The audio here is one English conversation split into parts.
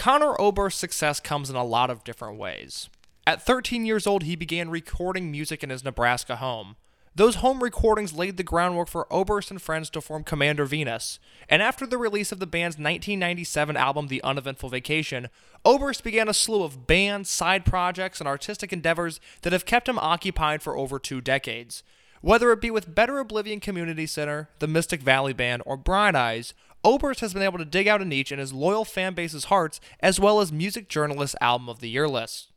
Conor Oberst's success comes in a lot of different ways. At 13 years old, he began recording music in his Nebraska home. Those home recordings laid the groundwork for Oberst and friends to form Commander Venus, and after the release of the band's 1997 album The Uneventful Vacation, Oberst began a slew of bands, side projects, and artistic endeavors that have kept him occupied for over two decades. Whether it be with Better Oblivion Community Center, the Mystic Valley Band, or Bright Eyes, Oberst has been able to dig out a niche in his loyal fan base's hearts as well as Music Journalist's Album of the Year lists.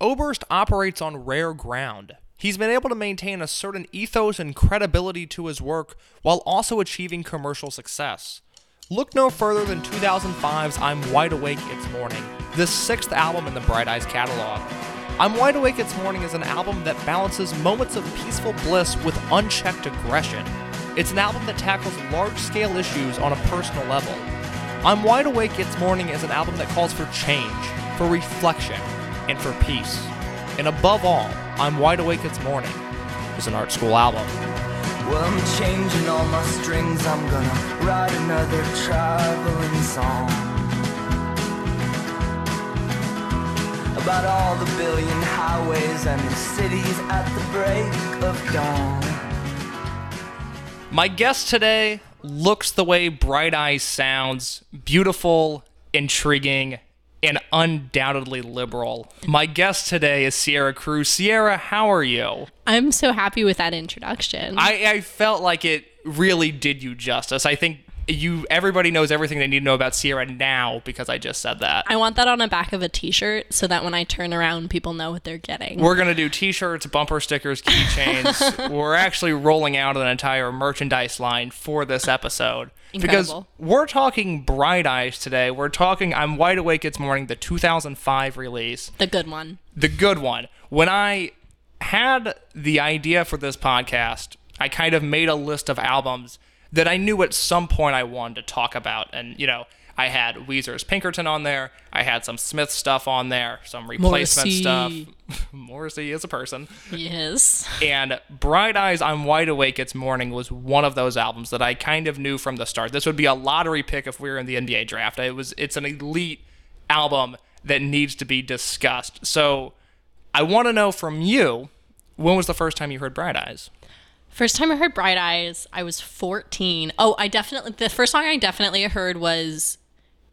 Oberst operates on rare ground. He's been able to maintain a certain ethos and credibility to his work while also achieving commercial success. Look no further than 2005's I'm Wide Awake It's Morning, the sixth album in the Bright Eyes catalog. I'm Wide Awake It's Morning is an album that balances moments of peaceful bliss with unchecked aggression. It's an album that tackles large scale issues on a personal level. I'm Wide Awake It's Morning is an album that calls for change, for reflection, and for peace. And above all, I'm Wide Awake It's Morning is an art school album. Well, I'm changing all my strings. I'm gonna write another traveling song about all the billion highways and the cities at the break of dawn. My guest today looks the way Bright Eyes sounds beautiful, intriguing, and undoubtedly liberal. My guest today is Sierra Cruz. Sierra, how are you? I'm so happy with that introduction. I, I felt like it really did you justice. I think you everybody knows everything they need to know about Sierra now because I just said that. I want that on the back of a t-shirt so that when I turn around people know what they're getting. We're gonna do T-shirts, bumper stickers, keychains. We're actually rolling out an entire merchandise line for this episode Incredible. because we're talking Bright Eyes today. We're talking I'm Wide Awake It's Morning, the 2005 release, the good one. the good one. When I had the idea for this podcast, I kind of made a list of albums that I knew at some point I wanted to talk about, and you know. I had Weezer's Pinkerton on there. I had some Smith stuff on there, some replacement Morrissey. stuff. Morrissey is a person. Yes. And Bright Eyes, I'm Wide Awake It's Morning was one of those albums that I kind of knew from the start. This would be a lottery pick if we were in the NBA draft. It was it's an elite album that needs to be discussed. So I want to know from you, when was the first time you heard Bright Eyes? First time I heard Bright Eyes, I was 14. Oh, I definitely the first song I definitely heard was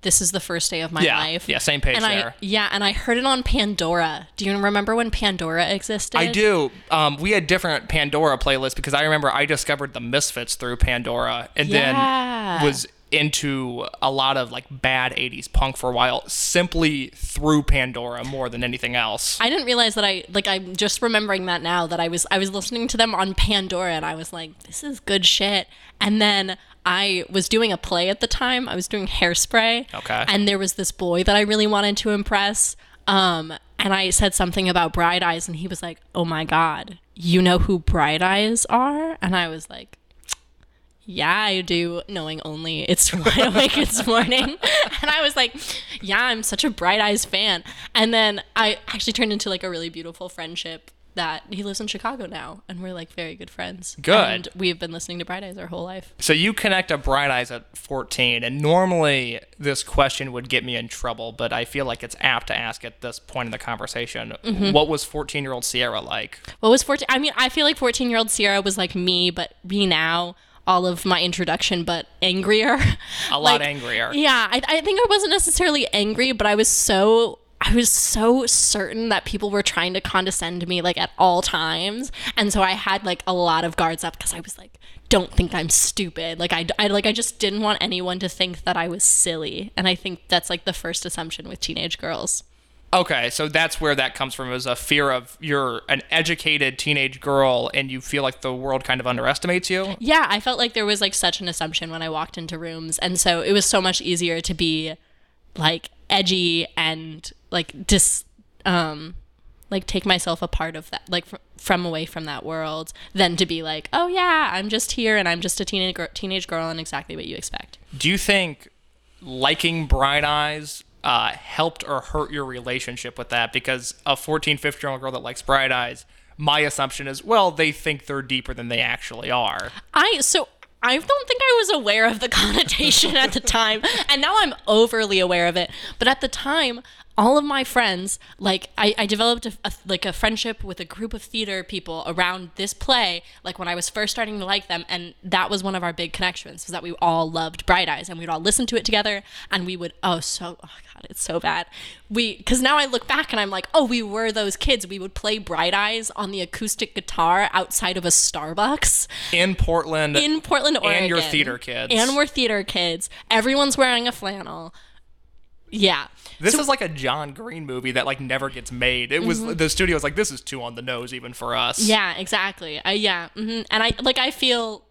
This is the first day of my Yeah, life. yeah, same page and there. I yeah, and I heard it on Pandora. Do you remember when Pandora existed? I do. Um, we had different Pandora playlists because I remember I discovered the Misfits through Pandora and Yeah. then was into a lot of like bad 80s punk for a while simply through Pandora more than anything else. I didn't realize that I like I'm just remembering that now that I was I was listening to them on Pandora and I was like this is good shit and then I was doing a play at the time I was doing hairspray Okay. and there was this boy that I really wanted to impress um and I said something about bright eyes and he was like oh my god you know who bright eyes are and I was like yeah, I do, knowing only it's wide awake it's morning. And I was like, yeah, I'm such a Bright Eyes fan. And then I actually turned into like a really beautiful friendship that he lives in Chicago now and we're like very good friends. Good. And we've been listening to Bright Eyes our whole life. So you connect a Bright Eyes at 14, and normally this question would get me in trouble, but I feel like it's apt to ask at this point in the conversation. Mm-hmm. What was 14 year old Sierra like? What was 14? I mean, I feel like 14 year old Sierra was like me, but me now, all of my introduction, but angrier. A lot Like, angrier. Yeah, I, I think I wasn't necessarily angry, but I was so I was so certain that people were trying to condescend me like at all times, and so I had like a lot of guards up because I was like, don't think I'm stupid. Like I, I like I just didn't want anyone to think that I was silly, and I think that's like the first assumption with teenage girls. Okay, so that's where that comes from is a fear of you're an educated teenage girl and you feel like the world kind of underestimates you. Yeah, I felt like there was like such an assumption when I walked into rooms, and so it was so much easier to be like edgy and like dis um like take myself a part of that like fr- from away from that world than to be like oh yeah i'm just here and i'm just a teenage girl, teenage girl and exactly what you expect Do you think liking Bright Eyes uh, helped or hurt your relationship with that? Because a 14, 15 year old girl that likes Bright Eyes, my assumption is, well, they think they're deeper than they actually are. i so I don't think I was aware of the connotation at the time, and now I'm overly aware of it. But at the time, all of my friends, like I, I developed a, a, like a friendship with a group of theater people around this play, like when I was first starting to like them, and that was one of our big connections, was that we all loved Bright Eyes, and we'd all listen to it together, and we would oh so oh god it's so bad, we because now I look back and I'm like oh we were those kids, we would play Bright Eyes on the acoustic guitar outside of a Starbucks In Portland. in Portland, Oregon, And you're theater kids. and we're theater kids. Everyone's wearing a flannel. Yeah. this is like a John Green movie that like never gets made. It was the studio was like this is too on the nose even for us. Mm-hmm. Yeah, exactly. Uh, yeah, hmm and I like I feel,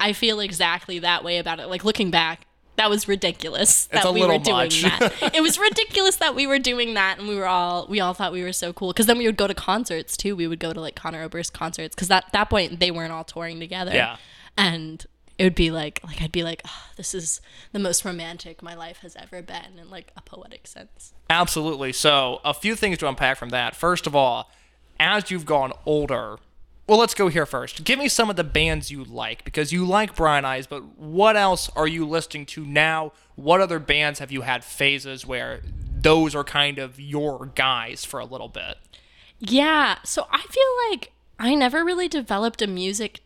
I feel exactly that way about it. Like looking back, that was ridiculous that we were doing much. that. it was ridiculous that we were doing that, and we were all we all thought we were so cool. Because then we would go to concerts too. We would go to like Conor Oberst concerts because that that point they weren't all touring together. Yeah. and it would be like like I'd be like, oh, this is the most romantic my life has ever been in like a poetic sense. Absolutely. So, a few things to unpack from that. First of all, as you've gone older, well, let's go here first. Give me some of the bands you like because you like Bright Eyes, but what else are you listening to now? What other bands have you had phases where those are kind of your guys for a little bit? Yeah. So I feel like I never really developed a music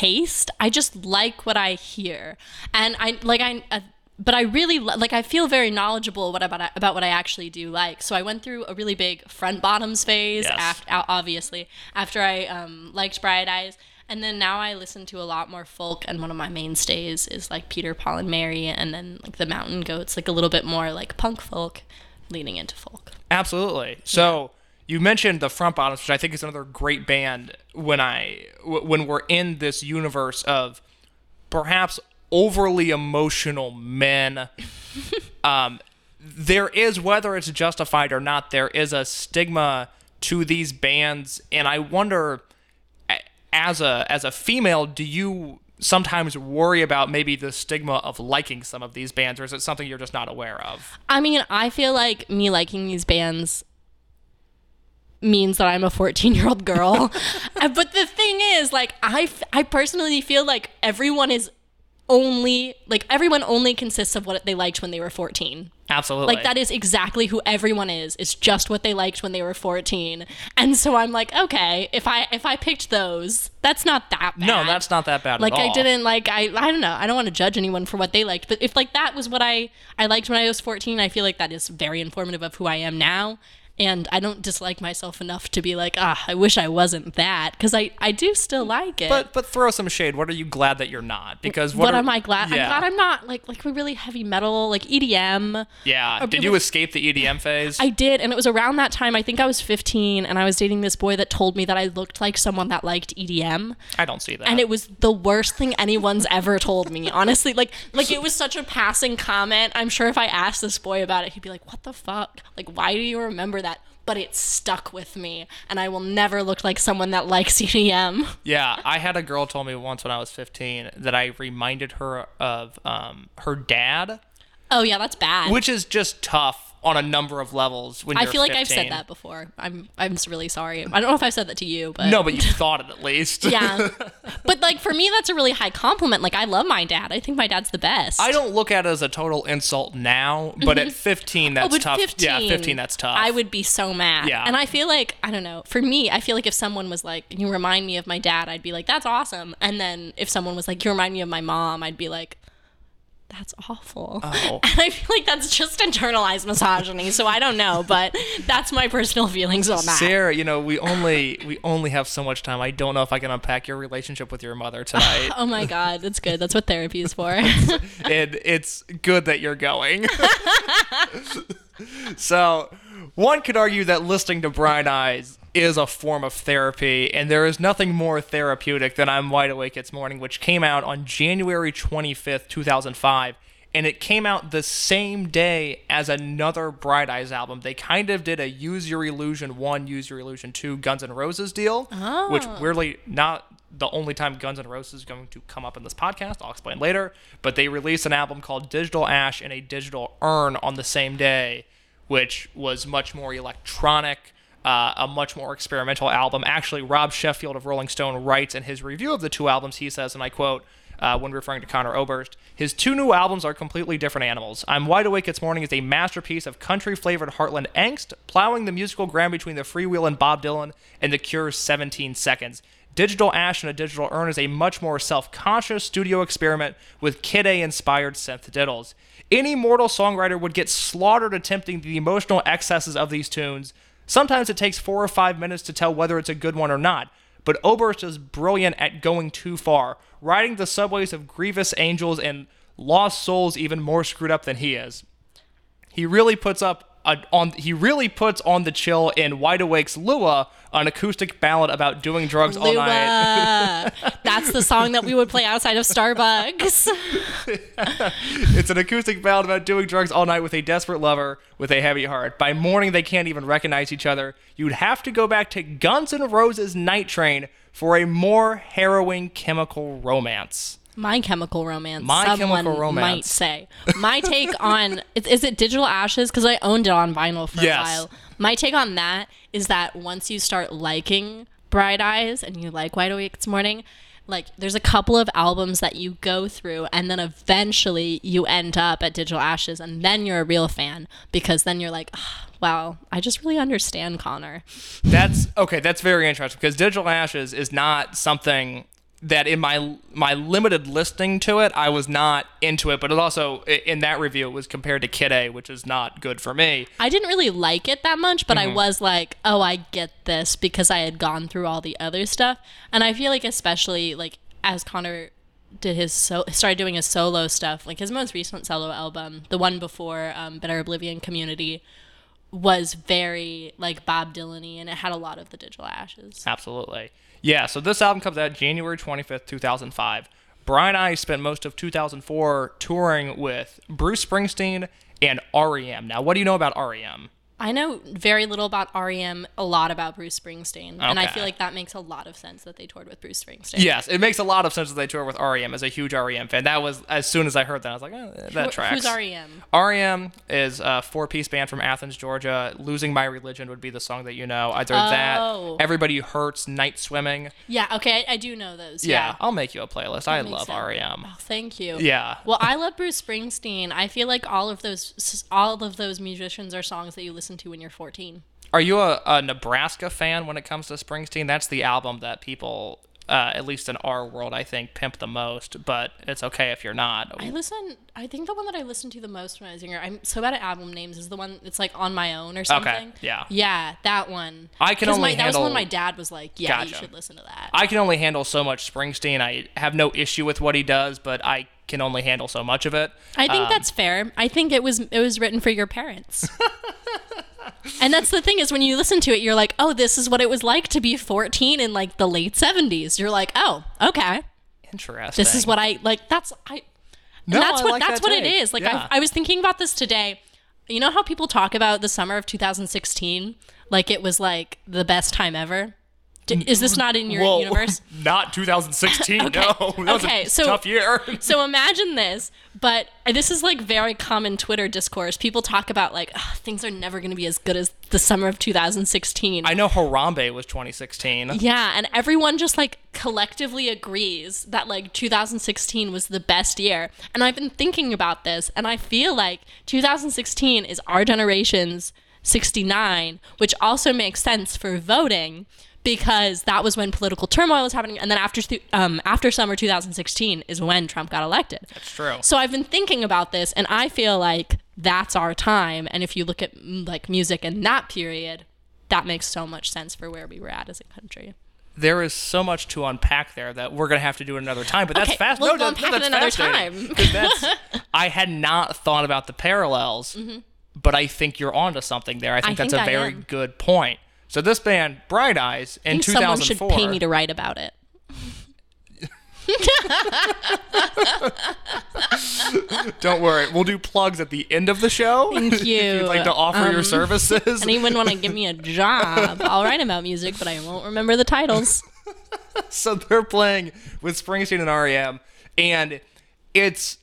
taste. I just like what I hear, and I like I. Uh, but I really like. I feel very knowledgeable what about about what I actually do like. So I went through a really big front bottoms phase. Yes. After obviously after I um, liked Bright Eyes, and then now I listen to a lot more folk. And one of my mainstays is like Peter, Paul, and Mary, and then like the Mountain Goats, like a little bit more like punk folk, leaning into folk. Absolutely. So you mentioned the Front Bottoms, which I think is another great band. When I w- when we're in this universe of perhaps overly emotional men, um, there is whether it's justified or not, there is a stigma to these bands, and I wonder, as a as a female, do you sometimes worry about maybe the stigma of liking some of these bands, or is it something you're just not aware of? I mean, I feel like me liking these bands means that I'm a 14 year old girl. Uh, but the thing is, like, I, f- I personally feel like everyone is only, like, everyone only consists of what they liked when they were 14. Absolutely. Like, that is exactly who everyone is. It's just what they liked when they were 14. And so I'm like, okay, if I, if I picked those, that's not that bad. No, that's not that bad like at all. I didn't like I I don't know. I don't want to judge anyone for what they liked, but if like that was what I I liked when I was 14, I feel like that is very informative of who I am now. And I don't dislike myself enough to be like, ah, I wish I wasn't that, because I, I do still like it. But but throw some shade. What are you glad that you're not? Because what, what are, am I glad? Yeah. I'm glad I'm not like like really heavy metal, like EDM. Yeah. Or- Did you escape the EDM phase? I did, and it was around that time. I think I was 15, and I was dating this boy that told me that I looked like someone that liked EDM. I don't see that. and it was the worst thing anyone's ever told me honestly like like it was such a passing comment i'm sure if i asked this boy about it he'd be like what the fuck like why do you remember that but it stuck with me and i will never look like someone that likes edm yeah, I had a girl told me once when I was 15 that I reminded her of um, her dad, oh yeah that's bad. Which is just tough on a number of levels. When i feel like i've said that before i'm i'm really sorry i don't know if i've said that to you but No, but you thought it at least. yeah but like for me that's a really high compliment like i love my dad i think my dad's the best I don't look at it as a total insult now, but at mm-hmm. 15, that's Oh, but tough. 15, yeah, 15, that's tough. I would be so mad. Yeah. And I feel like, I don't know, for me, I feel like if someone was like, you remind me of my dad, I'd be like, that's awesome. And then if someone was like, you remind me of my mom, I'd be like, that's awful. Oh. And I feel like that's just internalized misogyny. So I don't know, but that's my personal feelings on that. Sarah, you know, we only we only have so much time. I don't know if I can unpack your relationship with your mother tonight. Oh my God, that's good. That's what therapy is for. and it's good that you're going. so, one could argue that listening to Bright Eyes is a form of therapy, and there is nothing more therapeutic than I'm Wide Awake It's Morning, which came out on January 25th, 2005. And it came out the same day as another Bright Eyes album. They kind of did a Use Your Illusion 1, Use Your Illusion 2 Guns N' Roses deal, which oh. weirdly not the only time Guns N' Roses is going to come up in this podcast. I'll explain later. But they released an album called Digital Ash and a Digital Urn on the same day, which was much more electronic, uh, a much more experimental album. Actually, Rob Sheffield of Rolling Stone writes in his review of the two albums, he says, and I quote, uh, when referring to Conor Oberst. His two new albums are completely different animals. I'm Wide Awake It's Morning is a masterpiece of country flavored heartland angst, plowing the musical ground between the Freewheelin' Bob Dylan and The Cure's 17 Seconds. Digital Ash and a Digital Urn is a much more self conscious studio experiment with Kid A inspired synth diddles. Any mortal songwriter would get slaughtered attempting the emotional excesses of these tunes. Sometimes it takes four or five minutes to tell whether it's a good one or not, but Oberst is brilliant at going too far, riding the subways of grievous angels and lost souls even more screwed up than he is. He really puts up on he really puts on the chill in Wide Awake's Lua, an acoustic ballad about doing drugs all night. That's the song that we would play outside of Starbucks. It's an acoustic ballad about doing drugs all night with a desperate lover with a heavy heart. By morning, they can't even recognize each other. You'd have to go back to Guns N' Roses' Night Train for a more harrowing chemical romance. My Chemical Romance. My someone Chemical Romance. might say. My take on is, is it Digital Ashes because I owned it on vinyl for Yes. a while. My take on that is that once you start liking Bright Eyes and you like Wide Awake This Morning, like there's a couple of albums that you go through and then eventually you end up at Digital Ashes and then you're a real fan because then you're like, "Ah, wow, I just really understand Conor. That's okay. That's very interesting because Digital Ashes is not something that in my my limited listening to it, I was not into it. But it also in that review, it was compared to Kid A, which is not good for me. I didn't really like it that much, but Mm-hmm. I was like, oh, I get this because I had gone through all the other stuff. And I feel like, especially like as Conor did his so started doing his solo stuff, like his most recent solo album, the one before um, Better Oblivion Community, was very like Bob Dylan-y, and it had a lot of the digital ashes. Absolutely. Yeah, so this album comes out January 25th, 2005. Brian and I spent most of 2004 touring with Bruce Springsteen and REM. Now, what do you know about REM? I know very little about REM, a lot about Bruce Springsteen, and I feel like that makes a lot of sense that they toured with Bruce Springsteen. Yes, it makes a lot of sense that they toured with REM as a huge REM fan. That was, as soon as I heard that, I was like, oh, that Who- tracks. Who's REM? REM is a four-piece band from Athens, Georgia. Losing My Religion would be the song that you know. Either Oh. that, Everybody Hurts, Night Swimming. Yeah, okay, I, I do know those. Yeah, Yeah. I'll make you a playlist. I love sense. REM. Oh, thank you. Yeah. Well, I love Bruce Springsteen. I feel like all of those all of those musicians are songs that you listen to when you're 14. Are you a, a Nebraska fan when it comes to Springsteen? That's the album that people, uh, at least in our world, I think, pimp the most. But it's okay if you're not. I listen. I think the one that I listened to the most when I was younger. I'm so bad at album names. Is the one it's like on my own or something. Okay. yeah. Yeah, that one. I can only my, that was handle- when my dad was like, "Yeah, you should listen to that." I can only handle so much Springsteen. I have no issue with what he does, but I can only handle so much of it. I think Um, that's fair. I think it was it was written for your parents. and that's the thing is when you listen to it, you're like, oh, this is what it was like to be 14 in like the late 70s. You're like, oh, okay, interesting. this is what I like. That's I. No, that's I what like that's that what it take. is. Like Yeah. I, I was thinking about this today. You know how people talk about the summer of 2016 like it was like the best time ever. Is this not in your Whoa, universe? not 2016. Okay. No, that was Okay, a so- tough year. So imagine this, but this is like very common Twitter discourse. People talk about like "Ugh, things are never going to be as good as the summer of 2016. I know Harambe was 2016. yeah, and everyone just like collectively agrees that like 2016 was the best year. And I've been thinking about this, and I feel like 2016 is our generation's 69, which also makes sense for voting because that was when political turmoil was happening, and then after um, after summer 2016 is when Trump got elected. It's true. So I've been thinking about this, and I feel like that's our time. And if you look at mm, like music in that period, that makes so much sense for where we were at as a country. there is so much to unpack there that we're gonna have to do it another time. But that's Okay, fast. we'll no, unpack it that's another time. that's, I had not thought about the parallels, Mm-hmm. but I think you're onto something there. I think I that's think a I very am. good point. So this band, Bright Eyes, I in think someone should pay me to write about it. Don't worry, we'll do plugs at the end of the show. Thank if you'd like to offer your Um, services. Anyone want to give me a job? I'll write about music, but I won't remember the titles. so they're playing with Springsteen and REM, and it's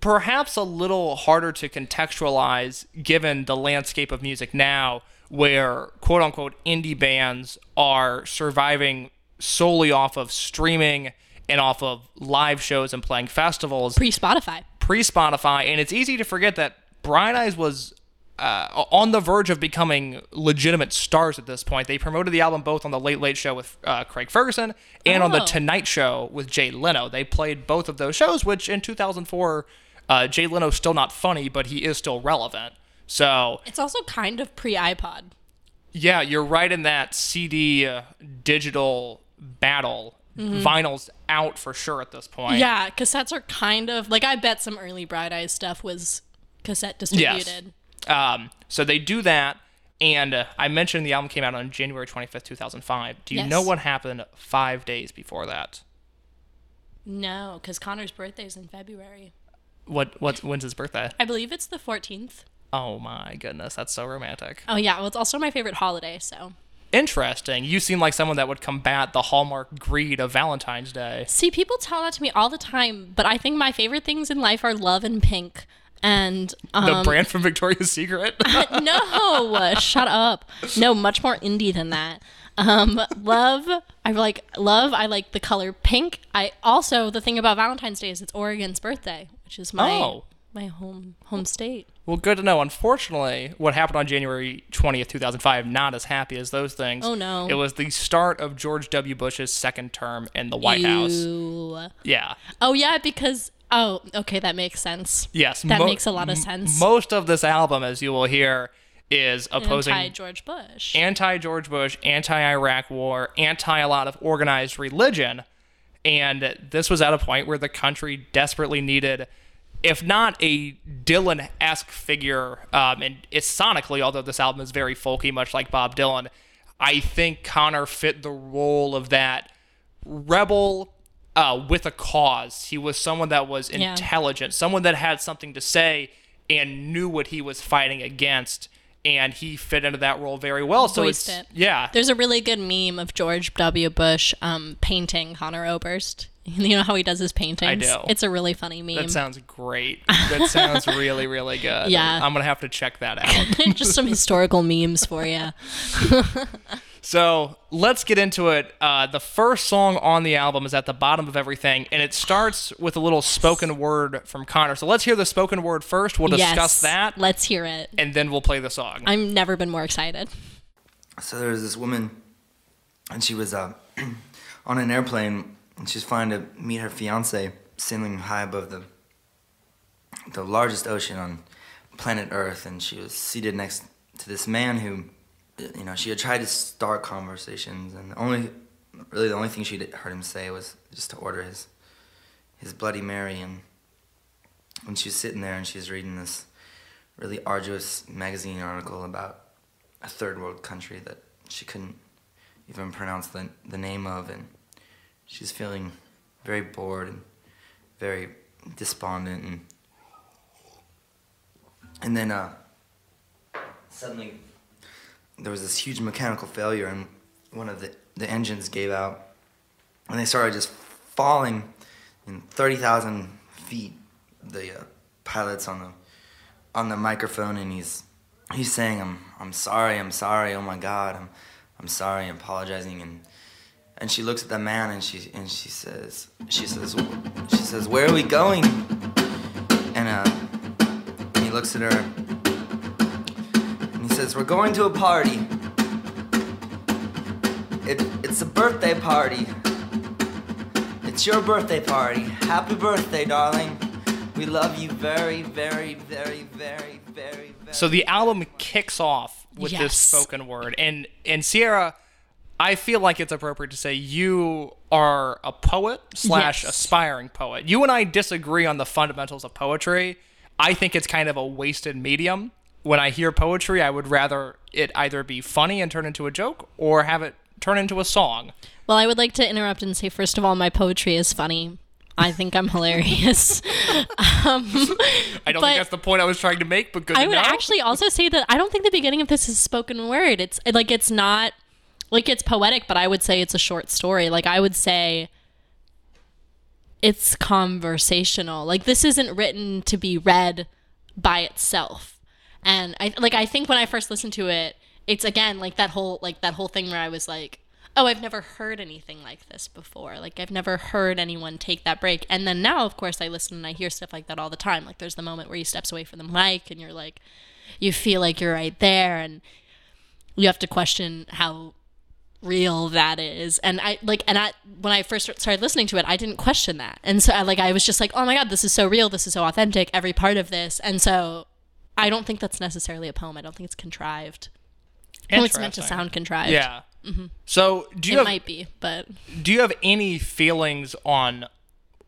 perhaps a little harder to contextualize given the landscape of music now, where quote unquote indie bands are surviving solely off of streaming and off of live shows and playing festivals Pre Spotify. pre Spotify, and it's easy to forget that Bright Eyes was uh, on the verge of becoming legitimate stars at this point. They promoted the album both on the Late Late Show with uh, Craig Ferguson and on the Oh. Tonight Show with Jay Leno. They played both of those shows, which in 2004, uh, Jay Leno's still not funny, but he is still relevant. So It's also kind of pre iPod. yeah, you're right in that CD uh, digital battle. Vinyl's out for sure at this point. Mm-hmm. Yeah, cassettes are kind of like I bet some early Bright Eyes stuff was cassette distributed. Yes. Um, so they do that, and uh, I mentioned the album came out on January 25th, 2005. Do you Yes. know what happened five days before that? No, because Conor's birthday's in February. What what when's his birthday? I believe it's the 14th. Oh my goodness, that's so romantic. Oh yeah, well it's also my favorite holiday, so. Interesting. You seem like someone that would combat the hallmark greed of Valentine's Day. See, people tell that to me all the time, but I think my favorite things in life are love and pink. And um, The brand from Victoria's Secret. no, shut up. No, much more indie than that. Um, love, I like love. I like the color pink. I also the thing about Valentine's Day is it's Oregon's birthday, which is my Oh. my home home state. Well, good to know. Unfortunately, what happened on January 20th, 2005, not as happy as those things. Oh, no. It was the start of George W. Bush's second term in the White House. Yeah. Oh yeah, because oh okay, that makes sense. Yes, That mo- makes a lot of m- sense. Most of this album, as you will hear, is opposing Anti George Bush. anti George Bush, anti Iraq war, anti a lot of organized religion. And this was at a point where the country desperately needed, if not a Dylan esque figure, um, and it's sonically, although this album is very folky, much like Bob Dylan, I think Conor fit the role of that rebel uh, with a cause. He was someone that was Yeah. intelligent, someone that had something to say and knew what he was fighting against. And he fit into that role very well. So Voiced it's it. yeah, There's a really good meme of George W. Bush um, painting Conor Oberst. You know how he does his paintings? I do. It's a really funny meme. that sounds great. That sounds really really good. Yeah. I'm gonna have to check that out. Just some historical memes for you. So let's get into it. Uh, the first song on the album is at the bottom of everything, and it starts with a little spoken word from Conor. So let's hear the spoken word first. We'll discuss yes. that, Let's hear it. and then we'll play the song. I've never been more excited. So there was this woman, and she was uh, on an airplane, and she was flying to meet her fiance, sailing high above the the largest ocean on planet Earth, and she was seated next to this man who, you know, she had tried to start conversations, and the only, really, the only thing she'd heard him say was just to order his his Bloody Mary, and when she was sitting there and she was reading this really arduous magazine article about a third world country that she couldn't even pronounce the, the name of and she's feeling very bored and very despondent and and then uh, suddenly there was this huge mechanical failure and one of the, the engines gave out and they started just falling in 30,000 feet the uh, pilots on the on the microphone and he's he's saying I'm I'm sorry, I'm sorry, oh my god, I'm I'm sorry, I'm apologizing and and she looks at the man and she and she says she says she says where are we going? And uh he looks at her we're going to a party. It, it's a birthday party. It's your birthday party. Happy birthday, darling. We love you very, very, very, very, very, very. So the album kicks off with this spoken word, and and Sierra, I feel like it's appropriate to say you are a poet slash Yes. aspiring poet. You and I disagree on the fundamentals of poetry. I think it's kind of a wasted medium. When I hear poetry, I would rather it either be funny and turn into a joke, or have it turn into a song. Well, I would like to interrupt and say, first of all, my poetry is funny. I think I'm hilarious. Um, I don't think that's the point I was trying to make, but good I would actually also say that I don't think the beginning of this is spoken word. It's like it's not like it's poetic, but I would say it's a short story. Like I would say it's conversational. Like this isn't written to be read by itself. And I like I think when I first listened to it, it's again like that whole like that whole thing where I was like, oh, I've never heard anything like this before. Like I've never heard anyone take that break. And then now, of course, I listen and I hear stuff like that all the time. Like there's the moment where he steps away from the mic and you're like, you feel like you're right there, and you have to question how real that is and i like and i when i first started listening to it i didn't question that and so I, like i was just like oh my god this is so real this is so authentic every part of this and so i don't think that's necessarily a poem i don't think it's contrived well, it's meant to sound contrived Yeah. Mm-hmm. So do you it have might be but do you have any feelings on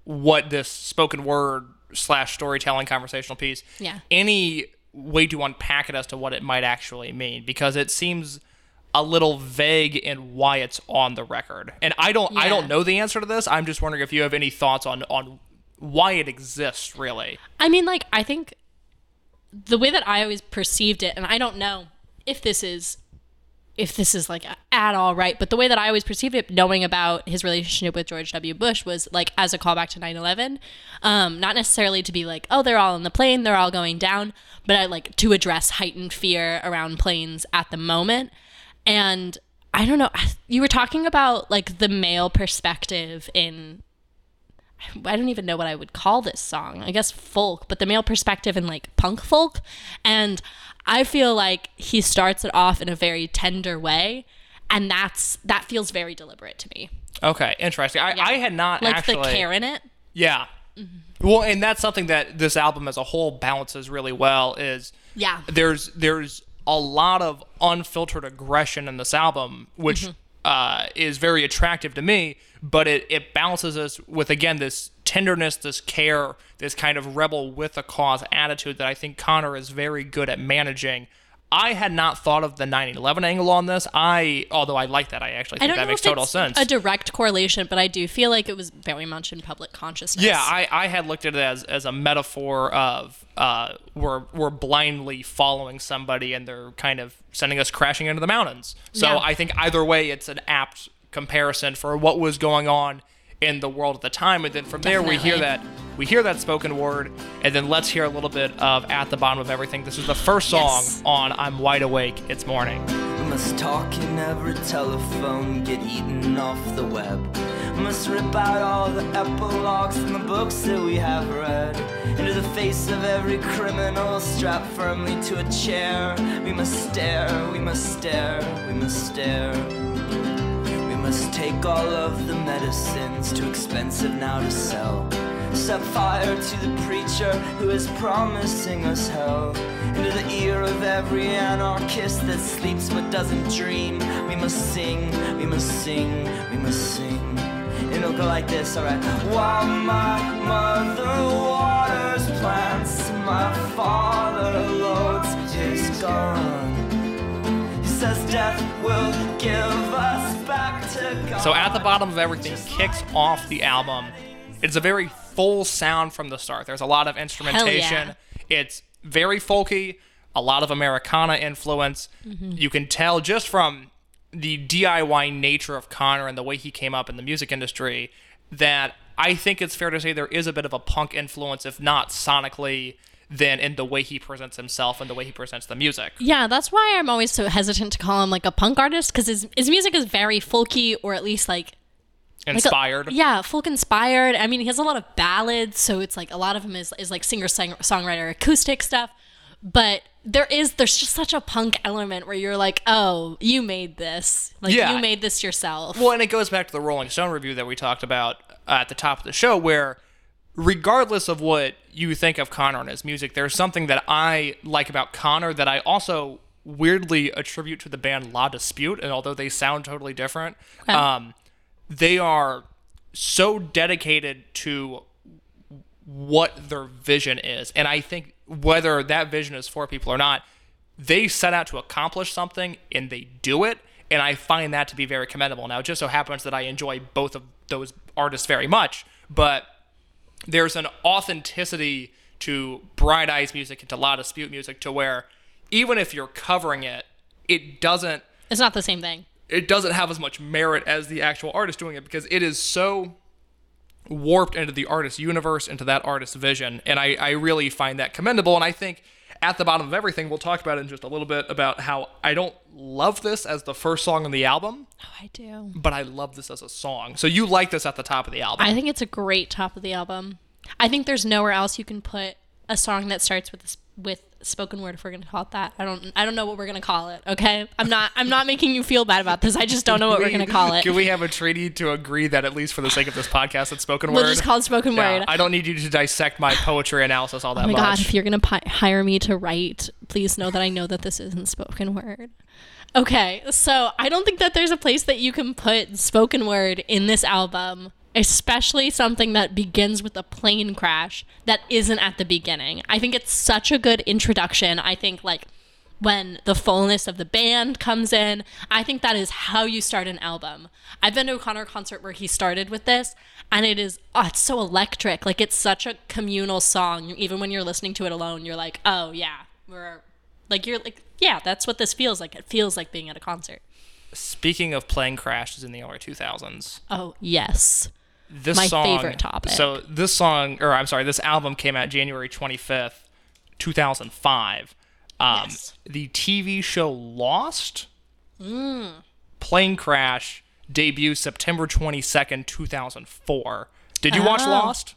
what this spoken word slash storytelling conversational piece? Yeah. Any way to unpack it as to what it might actually mean because it seems a little vague in why it's on the record. And I don't yeah. I don't know the answer to this. I'm just wondering if you have any thoughts on on why it exists really. I mean, like, I think the way that I always perceived it, and I don't know if this is if this is like at all right, but the way that I always perceived it, knowing about his relationship with George W. Bush, was like as a callback to 9/11, um, not necessarily to be like, oh, they're all in the plane, they're all going down, but I like to address heightened fear around planes at the moment, and I don't know. You were talking about like the male perspective in I don't even know what I would call this song. I guess folk, but the male perspective and like punk folk. And I feel like he starts it off in a very tender way. And that's that feels very deliberate to me. Okay, interesting. I, I had not Like actually the care in it. Yeah. Well, and that's something that this album as a whole balances really well is Yeah. there's there's a lot of unfiltered aggression in this album, which Mm-hmm. Uh, is very attractive to me. But it it balances us with again this tenderness, this care, this kind of rebel with a cause attitude that I think Conor is very good at managing. I had not thought of the 9/11 angle on this. I, although I like that, I actually I think don't that makes total it's sense. a direct correlation, but I do feel like it was very much in public consciousness. Yeah, I, I had looked at it as, as a metaphor of uh, we're we're blindly following somebody and they're kind of sending us crashing into the mountains. So Yeah. I think either way, it's an apt comparison for what was going on in the world at the time. And then from there, we hear that we hear that spoken word, and then let's hear a little bit of at the bottom of everything. This is the first song Yes. on I'm wide awake. It's morning. We must talk in every telephone, get eaten off the web. Must rip out all the epilogues from the books that we have read. Into the face of every criminal, strapped firmly to a chair. We must stare, we must stare, we must stare. Must take all of the medicines, too expensive now to sell. Set fire to the preacher who is promising us hell. Into the ear of every anarchist that sleeps but doesn't dream. We must sing, we must sing, we must sing. It'll go like this, alright. While my mother waters plants, my father loads his gun. So at the bottom of everything kicks off the album. It's a very full sound from the start. There's a lot of instrumentation. It's very folky, a lot of Americana influence. Mm-hmm. You can tell just from the DIY nature of Conor and the way he came up in the music industry that I think it's fair to say there is a bit of a punk influence, if not sonically, than in the way he presents himself and the way he presents the music. Yeah, that's why I'm always so hesitant to call him like a punk artist because his, his music is very folky or at least like like a- Inspired. yeah, folk inspired. I mean, he has a lot of ballads, so it's like a lot of them is is like singer songwriter acoustic stuff. But there is there's just such a punk element where you're like, oh, you made this, like Yeah. you made this yourself. Well, and it goes back to the Rolling Stone review that we talked about uh, at the top of the show, where regardless of what you think of Conor and his music, there's something that I like about Conor that I also weirdly attribute to the band La Dispute, and although they sound totally different, um, they are so dedicated to what their vision is. And I think whether that vision is for people or not, they set out to accomplish something and they do it. And I find that to be very commendable. Now, it just so happens that I enjoy both of those artists very much, but there's an authenticity to Bright Eyes music and to La Dispute music to where even if you're covering it, it doesn't It's not the same thing. it doesn't have as much merit as the actual artist doing it because it is so warped into the artist's universe, into that artist's vision. And I, I really find that commendable. And I think At the bottom of everything, we'll talk about it in just a little bit about how I don't love this as the first song on the album, Oh, I do. but I love this as a song. So you like this at the top of the album? I think it's a great top of the album. I think there's nowhere else you can put a song that starts with this, with spoken word if we're gonna call it that. I don't I don't know what we're gonna call it. Okay, I'm not I'm not making you feel bad about this. I just don't know what we're gonna call it. Can we have a treaty to agree that at least for the sake of this podcast, it's spoken We'll word? just call it spoken Yeah, word. I don't need you to dissect my poetry analysis all that Oh my much. god, if you're gonna pi- hire me to write, please know that I know that this isn't spoken word. Okay, so I don't think that there's a place that you can put spoken word in this album, especially something that begins with a plane crash that isn't at the beginning. I think it's such a good introduction. I think like when the fullness of the band comes in, I think that is how you start an album. I've been to a Conor concert where he started with this, and it is oh, it's so electric. Like it's such a communal song. Even when you're listening to it alone, you're like, oh yeah, we're like you're like yeah, that's what this feels like. It feels like being at a concert. Speaking of plane crashes in the early 2000s, Oh yes, this My song, favorite topic. So this song, or I'm sorry, this album came out January 25th, 2005. Um, Yes. The TV show Lost, Mm. plane crash, debut September 22nd, 2004. Did you watch Oh. Lost?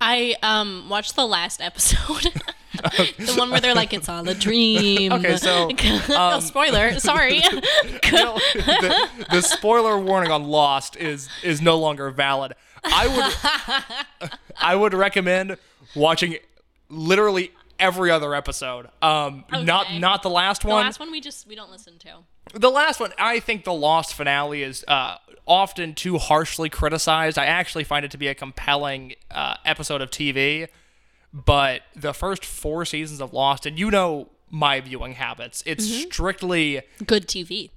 I um watched the last episode. the one where they're like, it's all a dream. Okay, so, um, spoiler. Sorry. No, the, the spoiler warning on Lost is is no longer valid. I would I would recommend watching literally every other episode. Um, not Okay. not the last the one. The last one we just we don't listen to. The last one, I think the Lost finale is uh, often too harshly criticized. I actually find it to be a compelling uh, episode of TV, but the first four seasons of Lost, and you know my viewing habits, it's Mm-hmm. strictly Good TV.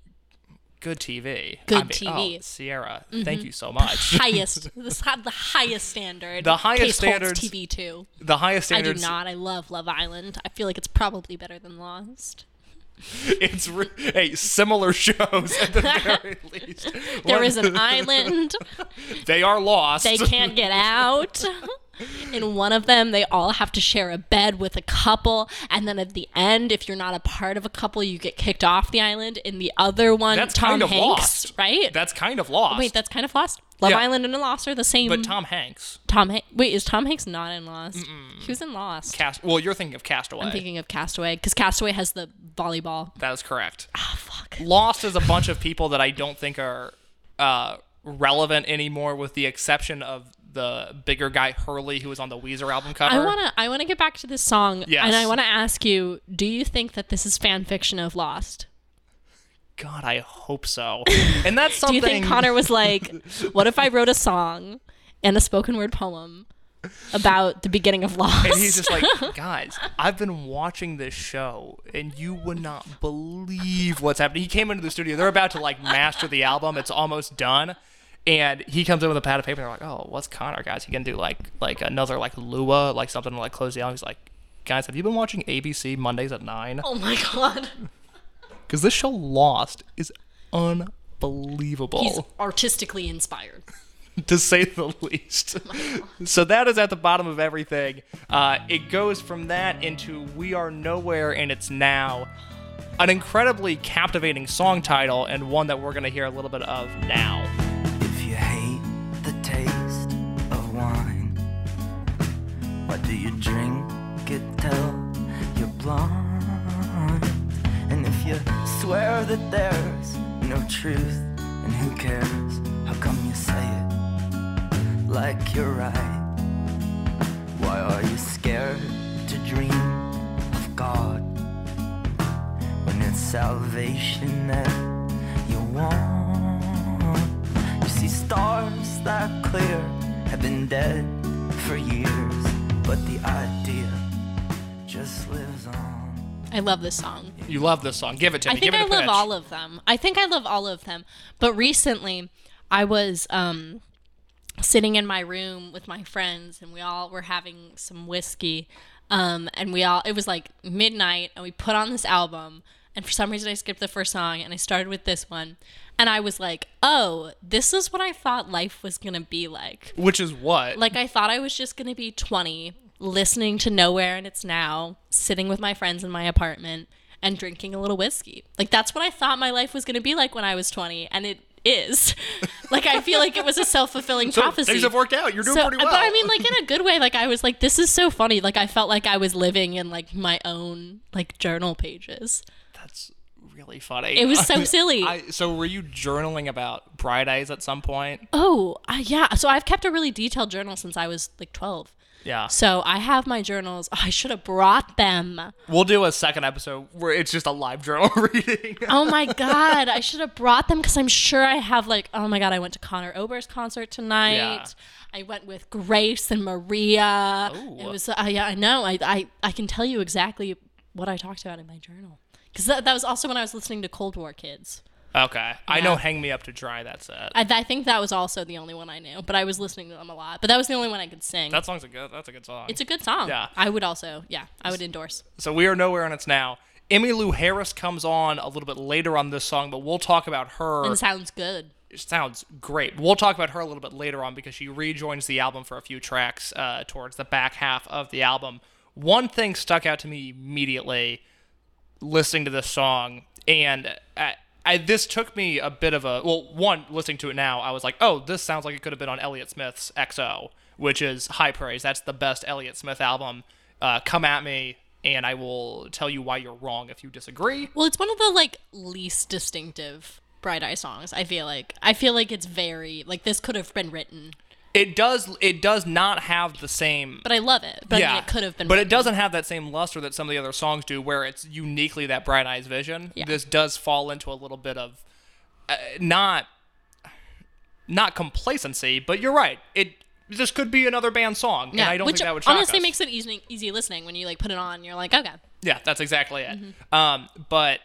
Good TV. Good I mean, TV. Oh, Sierra, thank mm-hmm. you so much. highest this had the highest standard. The highest Case standards- TV too. the highest I do not. I love Love Island. I feel like it's probably better than Lost. It's re- hey, similar shows at the very least. There One- is an island. They are lost. They can't get out. In one of them, they all have to share a bed with a couple, and then at the end, if you're not a part of a couple, you get kicked off the island. In the other one, That's Tom kind of Hanks, Lost. right? That's kind of lost. Wait, that's kind of Lost. Love Yeah. Island and Lost are the same. but Tom Hanks. Tom Han- Wait, is Tom Hanks not in Lost? He was in Lost. Cast. Well, you're thinking of Castaway. I'm thinking of Castaway because Castaway has the volleyball. That is correct. Oh fuck. Lost is a bunch of people that I don't think are uh, relevant anymore, with the exception of the bigger guy Hurley, who was on the Weezer album cover. I wanna I wanna get back to this song, Yes. and I wanna ask you: Do you think that this is fan fiction of Lost? God, I hope so. And that's something. Do you think Conor was like, "What if I wrote a song and a spoken word poem about the beginning of Lost?" And he's just like, guys, I've been watching this show, and you would not believe what's happening. He came into the studio; they're about to like master the album. It's almost done, and he comes in with a pad of paper. And they're like, "Oh, what's Conor, guys? He can do like like another like Lua, like something to like close the album." He's like, "Guys, have you been watching ABC Mondays at 9? oh my god, Because this show Lost is unbelievable." he's artistically inspired. to say the least. so that is at the bottom of everything. Uh, it goes from that into We Are Nowhere and It's Now. An incredibly captivating song title and one that we're going to hear a little bit of now. Why do you drink it till you're blind? And if you swear that there's no truth, and who cares? How come you say it like you're right? Why are you scared to dream of God when it's salvation that you want? You see, stars that clear have been dead for years, but the idea just lives on. I love this song. You love this song. Give it to I me. think Give it I a love pitch. all of them. I think I love all of them. But recently, I was um, sitting in my room with my friends, and we all were having some whiskey. Um, and we all, it was like midnight, and we put on this album. And for some reason, I skipped the first song, and I started with this one. And I was like, oh, this is what I thought life was going to be like. Which is what? Like, I thought I was just going to be 20, listening to Nowhere and It's Now, sitting with my friends in my apartment, and drinking a little whiskey. Like that's what I thought my life was going to be like when I was 20, and it is. like I feel like it was a self fulfilling So prophecy. things have worked out. You're doing So- pretty well. But I mean, like in a good way. Like I was like, this is so funny. Like I felt like I was living in like my own like journal pages. that's really funny. It was so silly. I, so were you journaling about Bright Eyes at some point? Oh, uh, yeah. So I've kept a really detailed journal since I was like 12. Yeah. So I have my journals. Oh, I should have brought them. We'll do a second episode where it's just a live journal reading. Oh my god, I should have brought them because I'm sure I have like. Oh my god, I went to Conor Oberst's concert tonight. Yeah. I went with Grace and Maria. Ooh. It was. Uh, yeah, I know. I, I I can tell you exactly what I talked about in my journal because that, that was also when I was listening to Cold War Kids. Okay. I know Hang Me Up to Dry, that's it. I, I think that was also the only one I knew, but I was listening to them a lot. But that was the only one I could sing. that song's a good that's a good song. it's a good song. Yeah. I would also. Yeah, I would endorse. so we are nowhere and it's now. Emmylou Harris comes on a little bit later on this song, but we'll talk about her. And sounds good. It sounds great. We'll talk about her a little bit later on because she rejoins the album for a few tracks uh, towards the back half of the album. One thing stuck out to me immediately listening to this song, and I, I, this took me a bit of a well. One listening to it now, I was like, "Oh, this sounds like it could have been on Elliott Smith's XO," which is high praise. That's the best Elliott Smith album. Uh, come at me, and I will tell you why you're wrong if you disagree. Well, it's one of the like least distinctive Bright Eye songs. I feel like I feel like it's very like this could have been written, It does. It does not have the same but I love it. But I mean, it could have been. But it doesn't have that same luster that some of the other songs do, where it's uniquely that Bright Eyes vision. Yeah. This does fall into a little bit of uh, not not complacency, but you're right. It this could be another band song, and I don't which think that would shock honestly us. makes it easy easy listening when you like put it on. You're like, okay, Yeah, that's exactly it. Mm-hmm. Um, but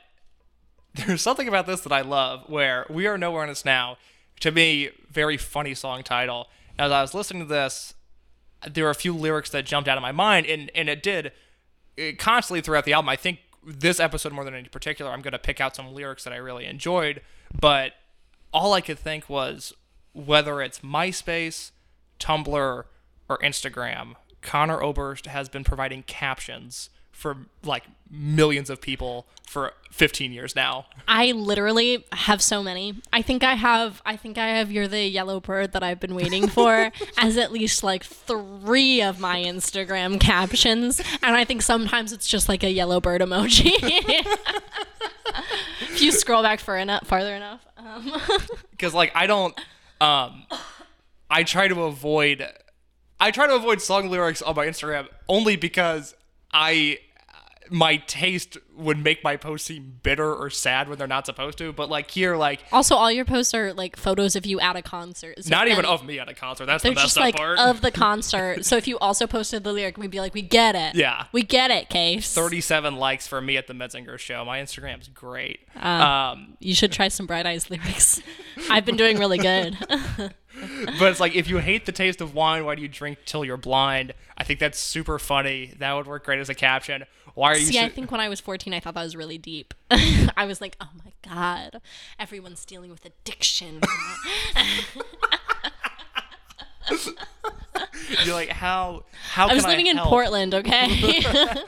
there's something about this that I love where We Are Nowhere and It's Now, to me, very funny song title. As I was listening to this, there were a few lyrics that jumped out of my mind, and, and it did it constantly throughout the album. I think this episode, more than any particular, I'm going to pick out some lyrics that I really enjoyed, but all I could think was whether it's MySpace, Tumblr, or Instagram, Conor Oberst has been providing captions for like millions of people for 15 years now. I literally have so many. I think I have. I think I have. You're the yellow bird that I've been waiting for as at least like three of my Instagram captions, and I think sometimes it's just like a yellow bird emoji. if you scroll back far enough, farther enough, um, because like I don't um I try to avoid I try to avoid song lyrics on my Instagram only because I my taste would make my post seem bitter or sad when they're not supposed to but like here like also all your posts are like photos of you at a concert. So not even of me at a concert that's the just like part of the concert. so if you also posted the lyric, we'd be like, we get it. Yeah. we get it, Case. 37 likes for me at the Metzinger show my Instagram's great Uh. um You should try some Bright Eyes lyrics. I've been doing really good. but it's like if you hate the taste of wine why do you drink till you're blind I think that's super funny that would work great as a caption why are you See, I think when I was 14, I thought that was really deep. I was like, oh my God, everyone's dealing with addiction. you're like how how I was living in help? Portland, okay?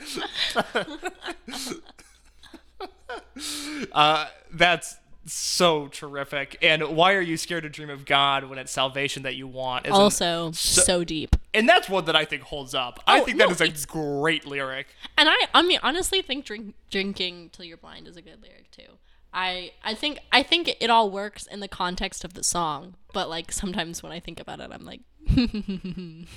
Uh, that's so terrific. And why are you scared to dream of God when it's salvation that you want? Isn't- also, so, deep. and that's one that I think holds up. I Oh, think that no, is a great lyric. And I, I mean, honestly, think drink, drinking till you're blind is a good lyric too. I, I think, I think it all works in the context of the song. But like sometimes when I think about it, I'm like,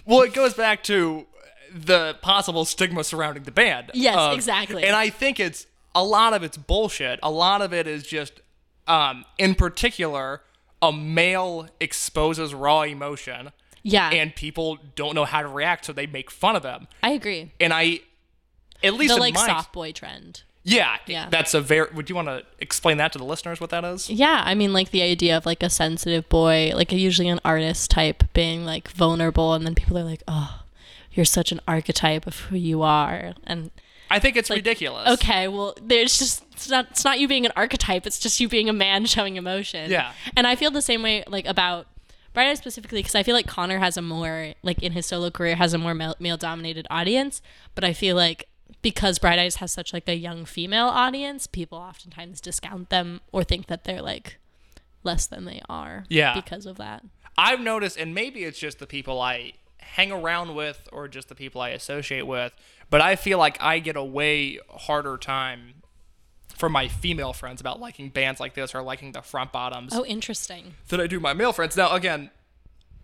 Well, it goes back to the possible stigma surrounding the band. Yes, Um, exactly. And I think it's a lot of it's bullshit. A lot of it is just, um, in particular, a male exposes raw emotion, yeah, and people don't know how to react, so they make fun of them. I agree. And I, at least The like my soft boy trend. Yeah, Yeah. That's a very. Would you want to explain that to the listeners what that is? Yeah, I mean, like the idea of like a sensitive boy, like usually an artist type being like vulnerable, and then people are like, oh, you're such an archetype of who you are. And I think it's like, ridiculous. okay, well, there's just, it's not, it's not you being an archetype, it's just you being a man showing emotion. Yeah. And I feel the same way, like, about Bright Eyes specifically because I feel like Conor has a more like in his solo career has a more male dominated audience, but I feel like because Bright Eyes has such like a young female audience, people oftentimes discount them or think that they're like less than they are. Yeah. Because of that. I've noticed, and maybe it's just the people I hang around with or just the people I associate with, but I feel like I get a way harder time from my female friends about liking bands like this or liking the front bottoms Oh, interesting. than I do my male friends. Now, again,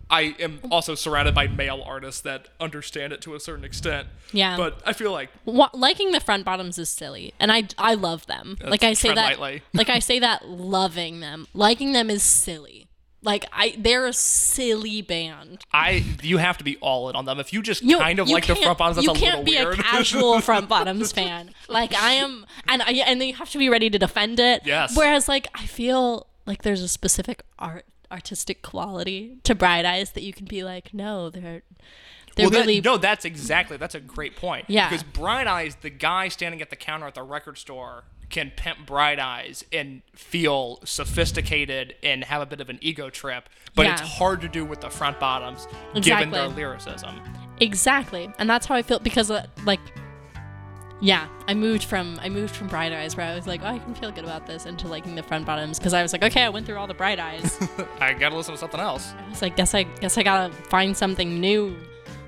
I am also surrounded by male artists that understand it to a certain extent. Yeah. But I feel like Wa- liking the front bottoms is silly, and I I love them. like I say that, lightly. like I say that, loving them, liking them is silly. Like I, they're a silly band. I you have to be all in on them. If you just You, kind of like the front bottoms, that's you a can't little be weird. a casual front bottoms fan. Like I am, and I, and you have to be ready to defend it. Yes. Whereas like I feel like there's a specific art artistic quality to Bright Eyes that you can be like, no, they're they're well, that- really no, that's exactly that's a great point. Yeah. Because Bright Eyes, the guy standing at the counter at the record store, can pimp Bright Eyes and feel sophisticated and have a bit of an ego trip, but it's hard to do with the front bottoms given their lyricism. Exactly, and that's how I feel because, uh, like, yeah, I moved from I moved from Bright Eyes where I was like, oh, I can feel good about this, into liking the front bottoms because I was like, okay, I went through all the Bright Eyes. I gotta listen to something else. I was like, guess I guess I gotta find something new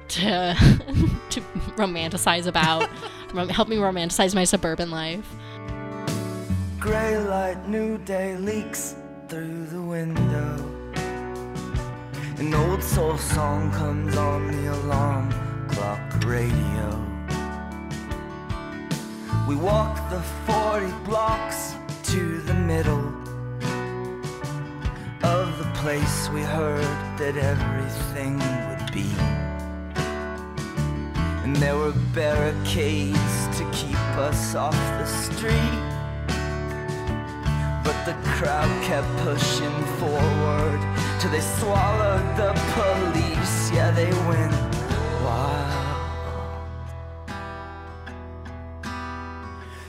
to to romanticize about. Rom- help me romanticize my suburban life. Gray light, new day leaks through the window. An old soul song comes on the alarm clock radio. We walk the 40 blocks to the middle of the place we heard that everything would be. And there were barricades to keep us off the street. But the crowd kept pushing forward till they swallowed the police. Yeah, they went wild.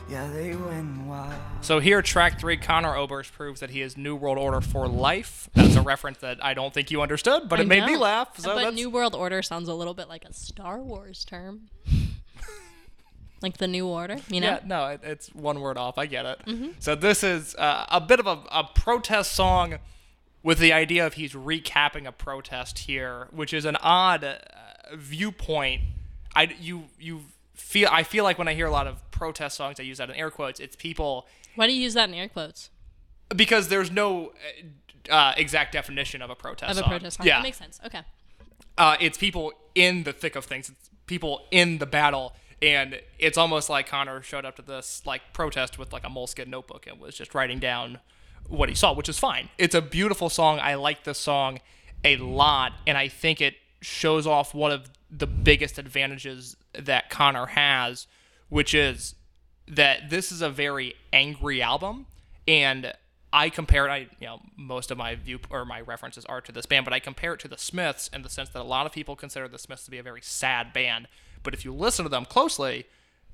Yeah, they went wild. So here, track three, Conor Oberst proves that he is New World Order for life. That's a reference that I don't think you understood, but it I made me laugh. So but that's, New World Order sounds a little bit like a Star Wars term. Like the New Order, you know? Yeah, no, it, it's one word off. I get it. Mm-hmm. So this is uh, a bit of a, a protest song with the idea of he's recapping a protest here, which is an odd uh, viewpoint. I you you feel I feel like when I hear a lot of protest songs, I use that in air quotes. It's people Why do you use that in air quotes? because there's no uh, uh, exact definition of a protest Of a song. protest song. Yeah, That makes sense. Okay. uh, it's people in the thick of things. It's people in the battle, and it's almost like Conor showed up to this like protest with like a moleskin notebook and was just writing down what he saw, which is fine. It's a beautiful song. I like this song a lot, and I think it shows off one of the biggest advantages that Conor has, which is that this is a very angry album, and I compare it. I you know most of my view or my references are to this band, but I compare it to the Smiths in the sense that a lot of people consider the Smiths to be a very sad band, but if you listen to them closely,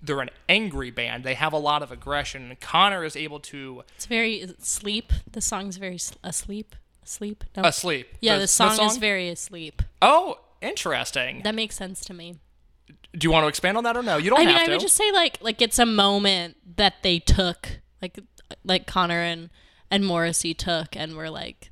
they're an angry band. They have a lot of aggression, and Conor is able to It's very sleep. The song's very asleep. Asleep. No. asleep. yeah, The- the song, the is very asleep. Oh, interesting. That makes sense to me. Do you want to expand on that or no? You don't I mean, I would just say like like it's a moment that they took, like like Conor and and Morrissey took, and were like,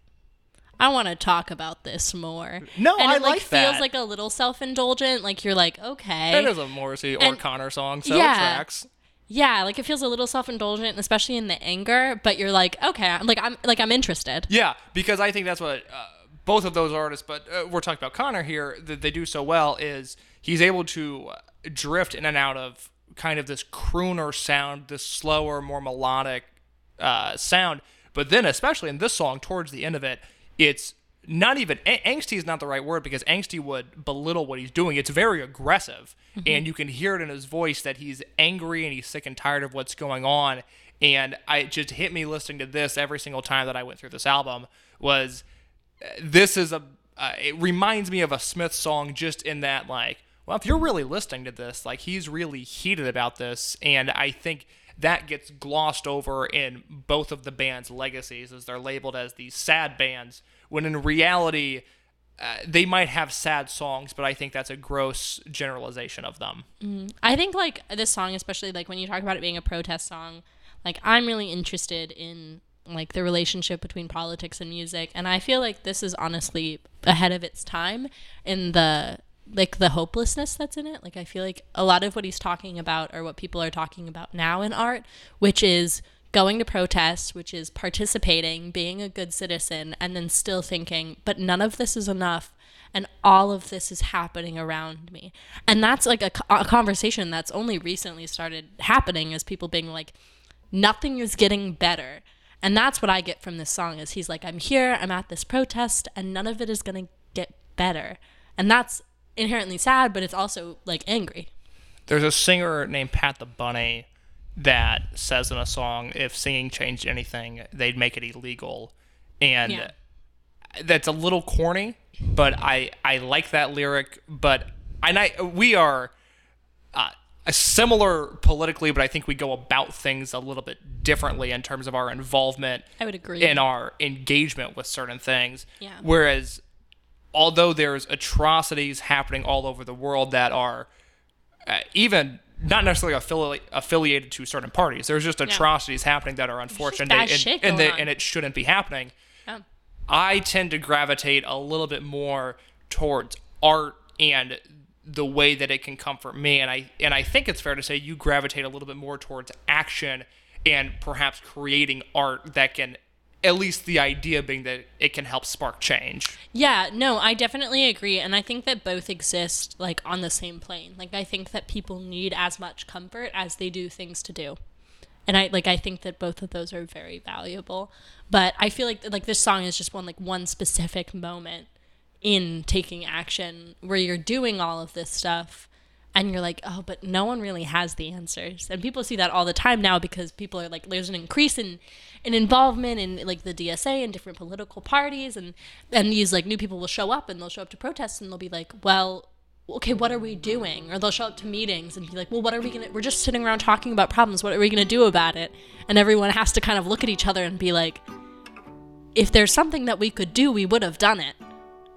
I want to talk about this more. No, and I it like like feels like a little self indulgent. Like you're like, okay, That is a Morrissey or And- Conor song, so Yeah. it tracks. yeah, like it feels a little self indulgent, especially in the anger. But you're like, okay, I'm like I'm like I'm interested. Yeah, because I think that's what uh, both of those artists, but uh, we're talking about Conor here, that they do so well is he's able to uh, drift in and out of kind of this crooner sound, this slower, more melodic uh, sound. But then, especially in this song, towards the end of it, it's not even a- angsty is not the right word because angsty would belittle what he's doing. It's very aggressive, and you can hear it in his voice that he's angry and he's sick and tired of what's going on. And I it just hit me listening to this every single time that I went through this album was this is a uh, it reminds me of a Smith song just in that like well if you're really listening to this like he's really heated about this and I think that gets glossed over in both of the band's legacies as they're labeled as these sad bands when in reality uh, they might have sad songs, but I think that's a gross generalization of them. I think like this song, especially like when you talk about it being a protest song, like I'm really interested in like the relationship between politics and music, and I feel like this is honestly ahead of its time in the like the hopelessness that's in it. Like I feel like a lot of what he's talking about are what people are talking about now in art, which is going to protest, which is participating, being a good citizen, and then still thinking, but none of this is enough. And all of this is happening around me. And that's like a, a conversation that's only recently started happening as people being like, nothing is getting better. And that's what I get from this song is he's like, I'm here, I'm at this protest, and none of it is gonna get better. And that's inherently sad, but it's also like angry. There's a singer named Pat the Bunny that says in a song, if singing changed anything, they'd make it illegal. And Yeah. that's a little corny, but I, I like that lyric. But and I we are uh, similar politically, but I think we go about things a little bit differently in terms of our involvement I would agree. in our engagement with certain things. Yeah. Whereas, although there's atrocities happening all over the world that are uh, even not necessarily affili- affiliated to certain parties, there's just atrocities happening that are unfortunate and, and, they- and it shouldn't be happening. Yeah. I tend to gravitate a little bit more towards art and the way that it can comfort me and I and I think it's fair to say you gravitate a little bit more towards action and perhaps creating art that can at least the idea being that it can help spark change. Yeah, no, I definitely agree. And I think that both exist like on the same plane. Like I think that people need as much comfort as they do things to do. And I like I think that both of those are very valuable. But I feel like like this song is just one like one specific moment in taking action where you're doing all of this stuff and you're like, oh, but no one really has the answers. And people see that all the time now because people are like, there's an increase in, in involvement in like the DSA and different political parties, and and these like new people will show up and they'll show up to protests and they'll be like, well, okay, what are we doing? Or they'll show up to meetings and be like, well, what are we gonna? We're just sitting around talking about problems. What are we gonna do about it? And everyone has to kind of look at each other and be like, if there's something that we could do, we would have done it.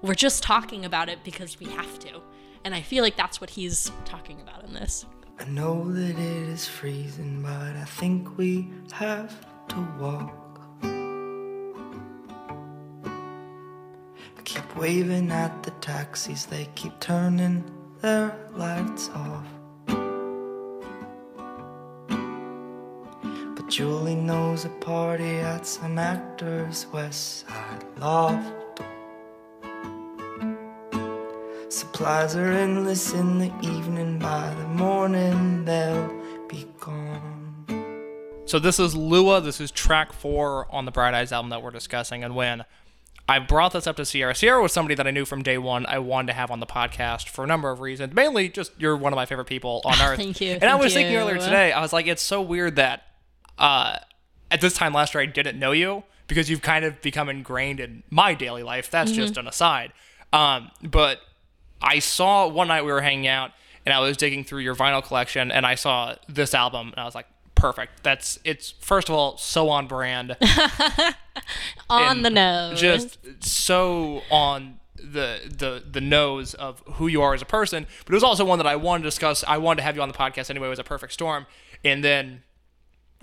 We're just talking about it because we have to. And I feel like that's what he's talking about in this. I know that it is freezing, but I think we have to walk. I keep waving at the taxis, they keep turning their lights off. But Julie knows a party at some actor's West Side loft. Supplies are endless in the evening, by the morning they'll be gone. So this is Lua. This is track four on the Bright Eyes album that we're discussing. And when I brought this up to Sierra, Sierra was somebody that I knew from day one. I wanted to have on the podcast for a number of reasons. Mainly, just you're one of my favorite people on earth. Thank you, And I thank was thinking earlier today, I was like, it's so weird that uh, at this time last year I didn't know you because you've kind of become ingrained in my daily life. That's just an aside. Um, but I saw one night we were hanging out and I was digging through your vinyl collection and I saw this album and I was like, perfect. That's it's first of all so on brand, On the nose. just so on the the the nose of who you are as a person. But it was also one that I wanted to discuss. I wanted to have you on the podcast anyway. It was a perfect storm. And then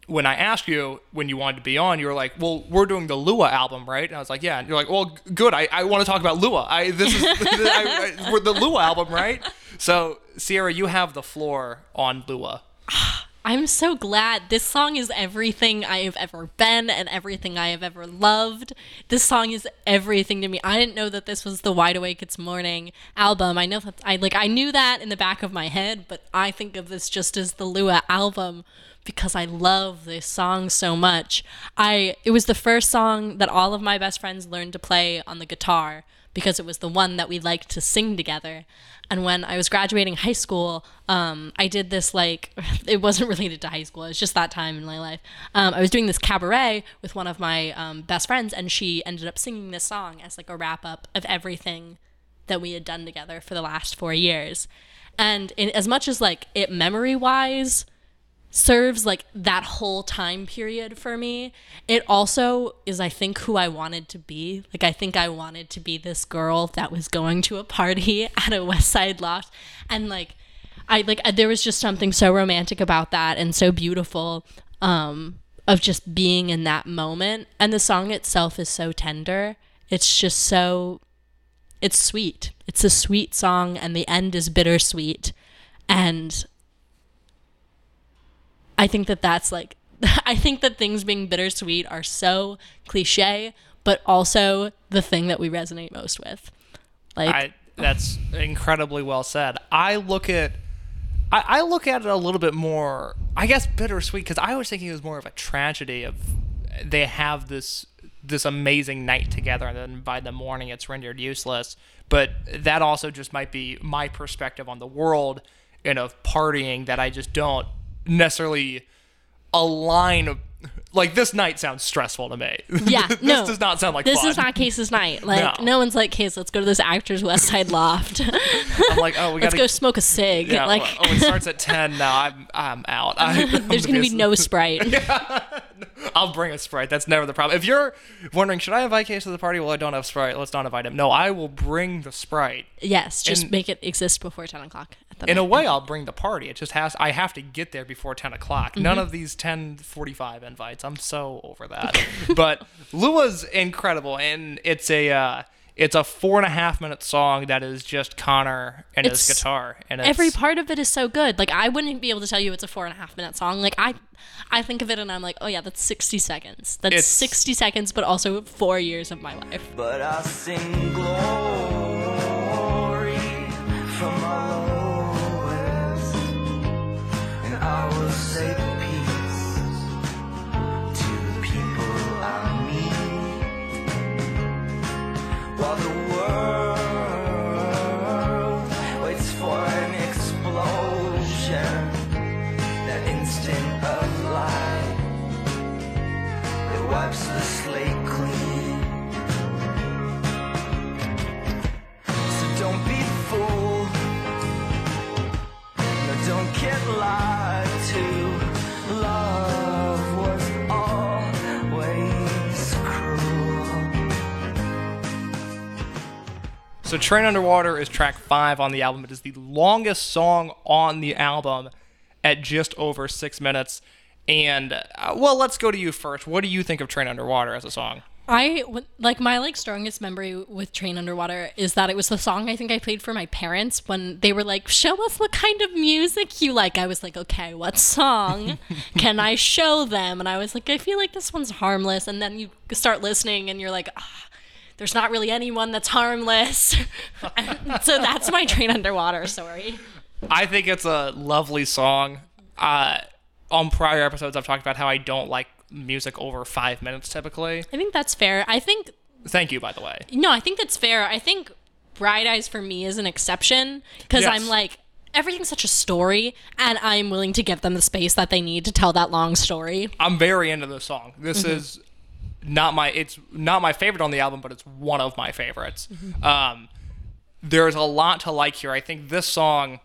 when I asked you when you wanted to be on, you were like, "Well, we're doing the Lua album, right?" And I was like, "Yeah." And you're like, "Well, good. I, I want to talk about Lua. I this is I, I, we're the Lua album, right?" So Sierra, you have the floor on Lua. I'm so glad. This song is everything I have ever been and everything I have ever loved. This song is everything to me. I didn't know that this was the Wide Awake It's Morning album. I know that I like I knew that in the back of my head, but I think of this just as the Lua album because I love this song so much. I it was the first song that all of my best friends learned to play on the guitar because it was the one that we liked to sing together. And when I was graduating high school, um, I did this like it wasn't related to high school. It was just that time in my life. Um, I was doing this cabaret with one of my um, best friends, and she ended up singing this song as like a wrap up of everything that we had done together for the last four years. And in, as much as like it memory wise serves like that whole time period for me. It also is I think who I wanted to be. Like I think I wanted to be this girl that was going to a party at a West Side loft and like I like there was just something so romantic about that and so beautiful um of just being in that moment and the song itself is so tender. It's just so it's sweet. It's a sweet song and the end is bittersweet and I think that that's like I think that things being bittersweet are so cliche, but also the thing that we resonate most with. Like I that's incredibly well said. I look at I, I look at it a little bit more I guess bittersweet because I was thinking it was more of a tragedy of they have this this amazing night together and then by the morning it's rendered useless. But that also just might be my perspective on the world and of partying that I just don't necessarily align like this night sounds stressful to me. Yeah, this no. does not sound like this fun. is not Case's night. Like No. no, one's like Case. Let's go to this actor's West Side loft. I'm like, oh, we let's gotta go smoke a cig. Yeah, like oh, it starts at ten. No, I'm I'm out. I, I'm there's gonna be no sprite. I'll bring a sprite. That's never the problem. If you're wondering, should I invite Case to the party? Well, I don't have sprite. Let's not invite him. No, I will bring the sprite. yes, just And- make it exist before ten o'clock. At the In a way, I'll bring the party. It just has. I have to get there before ten o'clock. Mm-hmm. None of these ten forty-five invites. I'm so over that. but Lua's incredible, and it's a. Uh, it's a four and a half minute song that is just Conor and his guitar, and it's, Every part of it is so good. Like I wouldn't be able to tell you it's a four and a half minute song. Like I, I think of it and I'm like, oh yeah, that's sixty seconds. That's sixty seconds, but also four years of my life. But I sing glory So Train Underwater is track five on the album. It is the longest song on the album at just over six minutes. And uh, well, let's go to you first. What do you think of Train Underwater as a song? I like my like strongest memory with Train Underwater is that it was the song I think I played for my parents when they were like, "Show us what kind of music you like." I was like, "Okay, what song can I show them?" And I was like, "I feel like this one's harmless." And then you start listening, and you're like, ah, "There's not really anyone that's harmless." So that's my Train Underwater story. I think it's a lovely song. Uh, on prior episodes, I've talked about how I don't like music over five minutes typically. I think that's fair. I think Thank you, by the way. No, I think that's fair. I think Bright Eyes for me is an exception because Yes. I'm like everything's such a story, and I'm willing to give them the space that they need to tell that long story. I'm very into this song. This is not my it's not my favorite on the album, but it's one of my favorites. Um, there's a lot to like here. I think this song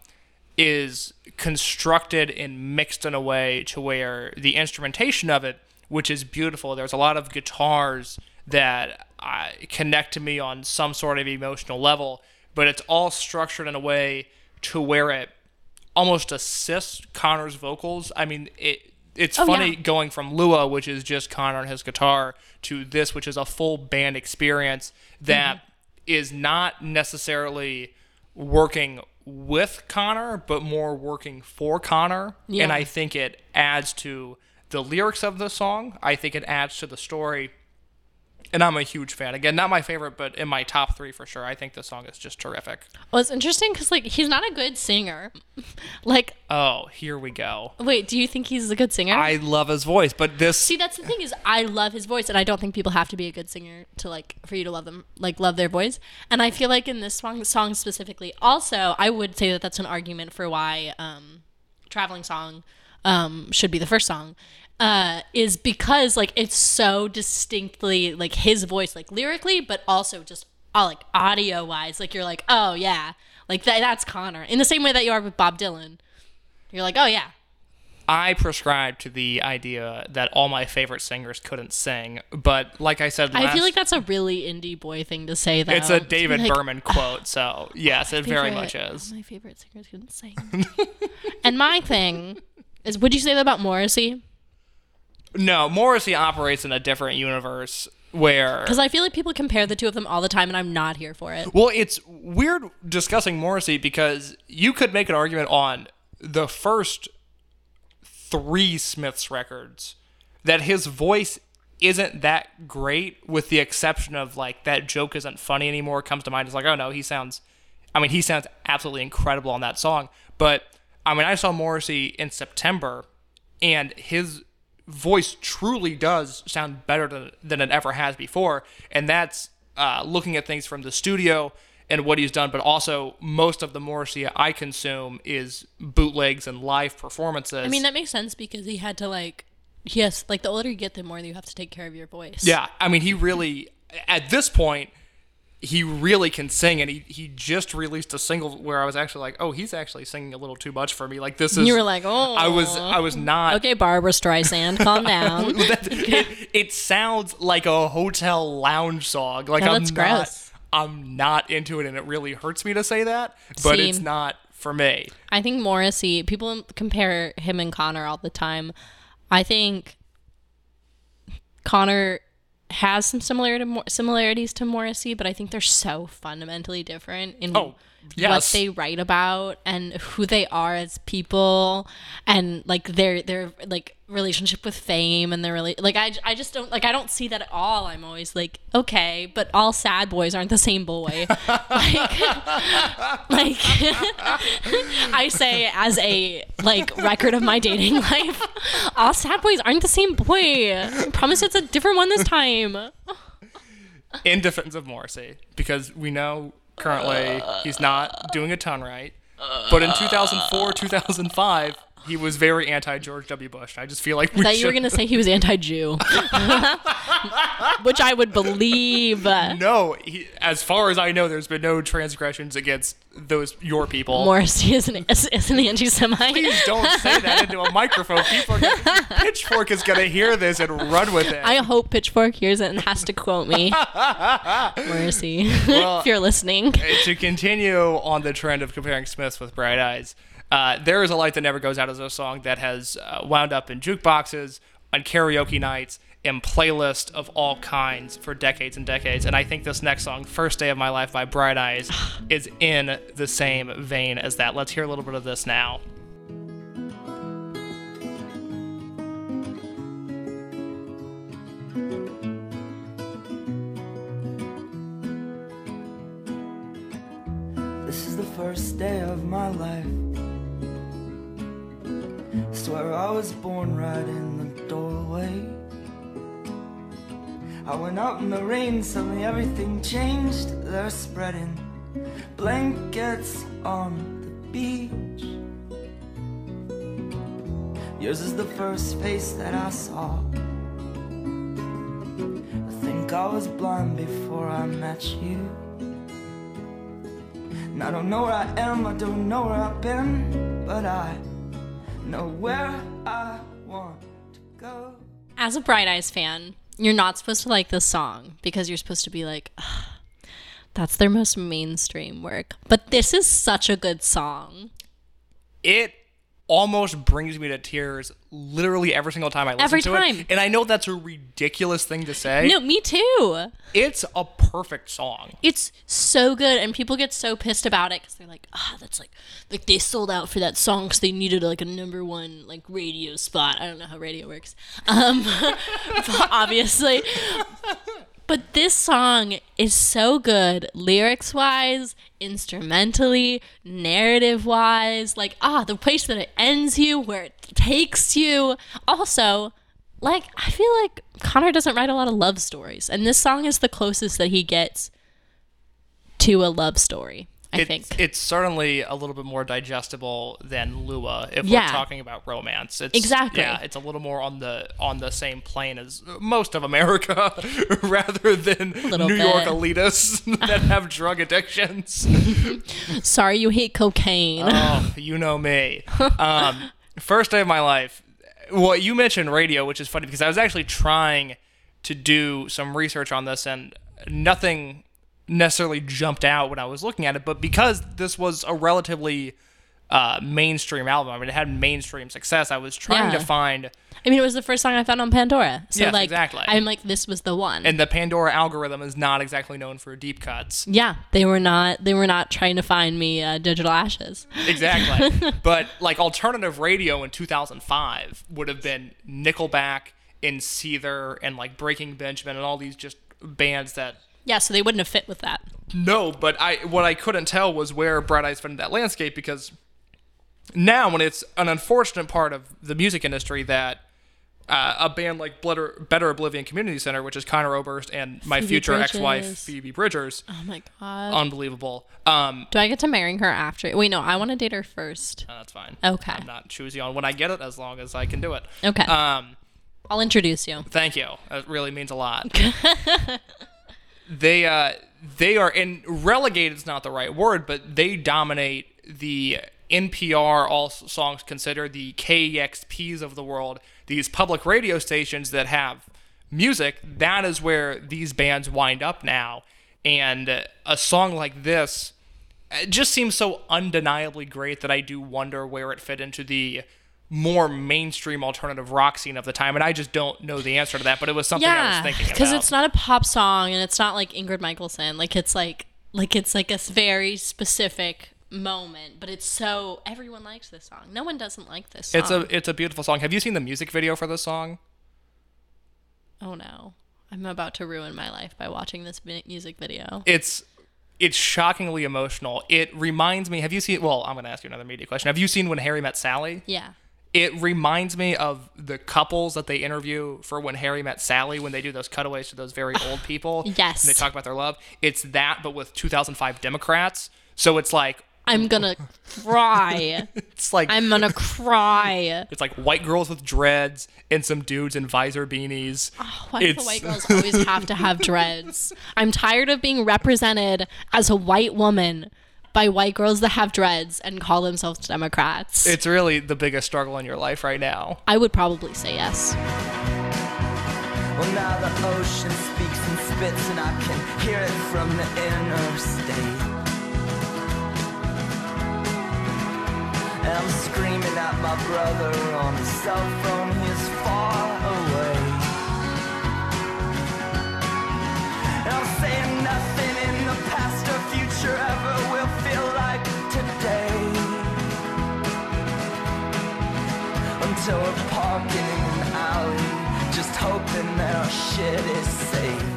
is constructed and mixed in a way to where the instrumentation of it, which is beautiful, there's a lot of guitars that uh, connect to me on some sort of emotional level, but it's all structured in a way to where it almost assists Conor's vocals. I mean, it it's Oh, funny yeah. going from Lua, which is just Conor and his guitar, to this, which is a full band experience that is Mm-hmm. not necessarily working with Conor, but more working for Conor. Yeah. And I think it adds to the lyrics of the song. I think it adds to the story. And I'm a huge fan. Again, not my favorite, but in my top three for sure. I think the song is just terrific. Well, it's interesting because like he's not a good singer. like, Oh, here we go. wait, do you think he's a good singer? I love his voice, but this See, that's the thing is I love his voice, and I don't think people have to be a good singer to like for you to love them, like love their voice. And I feel like in this song, song specifically, also I would say that that's an argument for why um, "Traveling Song" um, should be the first song. Uh, is because like it's so distinctly like his voice, like lyrically, but also just uh, like audio wise. Like you're like, oh yeah, like that, that's Conor. In the same way that you are with Bob Dylan, you're like, oh yeah, I prescribe to the idea that all my favorite singers couldn't sing, but like I said, I feel like that's a really indie boy thing to say. Though. it's a David like, Berman quote. So yes, it very much is. all My favorite singers couldn't sing. and my thing is, would you say that about Morrissey? No, Morrissey operates in a different universe where Because I feel like people compare the two of them all the time, and I'm not here for it. Well, it's weird discussing Morrissey because you could make an argument on the first three Smiths records that his voice isn't that great, with the exception of like that joke isn't funny anymore. Comes to mind It's like, oh no, he sounds. I mean, he sounds absolutely incredible on that song. But I mean, I saw Morrissey in September, and his voice truly does sound better than, than it ever has before. And that's uh, looking at things from the studio and what he's done, but also most of the Morrissey I consume is bootlegs and live performances. I mean, that makes sense because he had to like, yes, like the older you get, the more you have to take care of your voice. yeah, I mean, he really, at this point, he really can sing, and he, he just released a single where I was actually like, oh, he's actually singing a little too much for me. Like this is. You were like, oh. I was I was not Okay, Barbra Streisand, calm down. That- it, it sounds like a hotel lounge song. Like Yeah, I'm that's not, gross. I'm not into it, and it really hurts me to say that. But See. it's not for me. I think Morrissey, people compare him and Conor all the time. I think Conor has some similar similarities to Morrissey, but I think they're so fundamentally different in Oh, what they write about and who they are as people and like their their like relationship with fame and their really like I, I just don't like I don't see that at all. I'm always like okay, but all sad boys aren't the same boy. like like I say as a like record of my dating life, all sad boys aren't the same boy. I promise it's a different one this time. In defense of Morrissey, because we know currently he's not doing a ton right. But in 2004, 2005, he was very anti George W. Bush. I just feel like we I thought you were gonna say he was anti-Jew, which I would believe. No, he, as far as I know, there's been no transgressions against those your people. Morrissey is an is, is an anti-Semite. Please don't say that into a microphone. People are gonna, Pitchfork is gonna hear this and run with it. I hope Pitchfork hears it and has to quote me. Morrissey, if you're listening. Eh, to continue on the trend of comparing Smiths with Bright Eyes, uh, there is a light that never goes out is a song that has uh, wound up in jukeboxes, on karaoke nights, in playlists of all kinds for decades and decades. And I think this next song, "First Day of My Life" by Bright Eyes, is in the same vein as that. Let's hear a little bit of this now. This is the first day of my life. Swear I was born right in the doorway. I went out in the rain, suddenly everything changed. They're spreading blankets on the beach. Yours is the first face that I saw. I think I was blind before I met you. And I don't know where I am, I don't know where I've been, but I know where I want to go. As a Bright Eyes fan, you're not supposed to like this song because you're supposed to be like, that's their most mainstream work. But this is such a good song. It almost brings me to tears literally every single time I listen Every to time. it. And I know that's a ridiculous thing to say. No, me too. It's a perfect song. It's so good, and people get so pissed about it because they're like, "Ah, that's like, like they sold out for that song because they needed like a number one like radio spot." I don't know how radio works, um, obviously. But this song is so good, lyrics wise, instrumentally, narrative wise. Like, ah, the place that it ends you, where it takes you. Also, like, I feel like Conor doesn't write a lot of love stories, and this song is the closest that he gets to a love story, I it's, think. it's certainly a little bit more digestible than Lua if Yeah. we're talking about romance. It's, Exactly. Yeah, it's a little more on the on the same plane as most of America, rather than New York elitists that have drug addictions. Sorry you hate cocaine. oh, you know me. Um, First day of my life. Well, you mentioned radio, which is funny because I was actually trying to do some research on this and nothing necessarily jumped out when I was looking at it. But because this was a relatively uh, mainstream album, I mean, it had mainstream success, I was trying Yeah. to find. I mean, it was the first song I found on Pandora. So Yes, like, exactly. I'm like, this was the one. And the Pandora algorithm is not exactly known for deep cuts. yeah, they were not. They were not trying to find me uh, digital ashes. Exactly. but like alternative radio in 2005 would have been Nickelback and Seether and like Breaking Benjamin and all these just bands that Yeah, so they wouldn't have fit with that. no, but I what I couldn't tell was where Bright Eyes fit in that landscape because now when it's an unfortunate part of the music industry that uh, a band like Better, Better Oblivion Community Center, which is Conor Oberst and my Phoebe future ex-wife Phoebe Bridgers, Oh my god. unbelievable. Um, Do I get to marry her after? Wait, no, I want to date her first. uh, that's fine. Okay. I'm not choosy on when I get it as long as I can do it. Okay. Um, I'll introduce you. Thank you. That really means a lot. they uh they are and relegated is not the right word, but they dominate the NPR all songs considered the KEXPs of the world, these public radio stations that have music, that is where these bands wind up now. And a song like this it just seems so undeniably great that I do wonder where it fit into the more mainstream alternative rock scene of the time, and I just don't know the answer to that. But it was something I was Yeah, thinking about. because it's not a pop song and it's not like Ingrid Michaelson. Like it's like like it's like a very specific moment, but it's so everyone likes this song. No one doesn't like this song. It's a it's a beautiful song. Have you seen the music video for this song? oh no, I'm about to ruin my life by watching this music video. It's it's shockingly emotional. It reminds me. Have you seen? Well, I'm going to ask you another media question. Have you seen When Harry Met Sally? Yeah. It reminds me of the couples that they interview for When Harry Met Sally when they do those cutaways to those very old people. Yes. And they talk about their love. It's that, but with 2005 Democrats. So it's like I'm gonna cry. it's like I'm gonna cry. it's like white girls with dreads and some dudes in visor beanies. Ah, why do the white girls always have to have dreads? I'm tired of being represented as a white woman by white girls that have dreads and call themselves Democrats. It's really the biggest struggle in your life right now. I would probably say yes. Well, now the ocean speaks and spits, and I can hear it from the inner state. And I'm screaming at my brother on his cell phone, he's far away. And I'm saying nothing Until we're parking in an alley, just hoping that our shit is safe.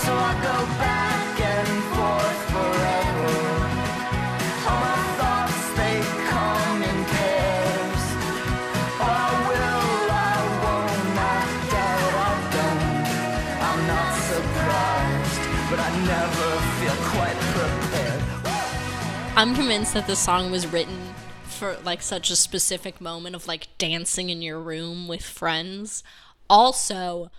So I go back and forth forever. All my thoughts, they come in pairs. I will, I won't, I doubt I don't. I'm not surprised, but I never feel quite prepared. I'm convinced that the song was written for like such a specific moment of like dancing in your room with friends. Also,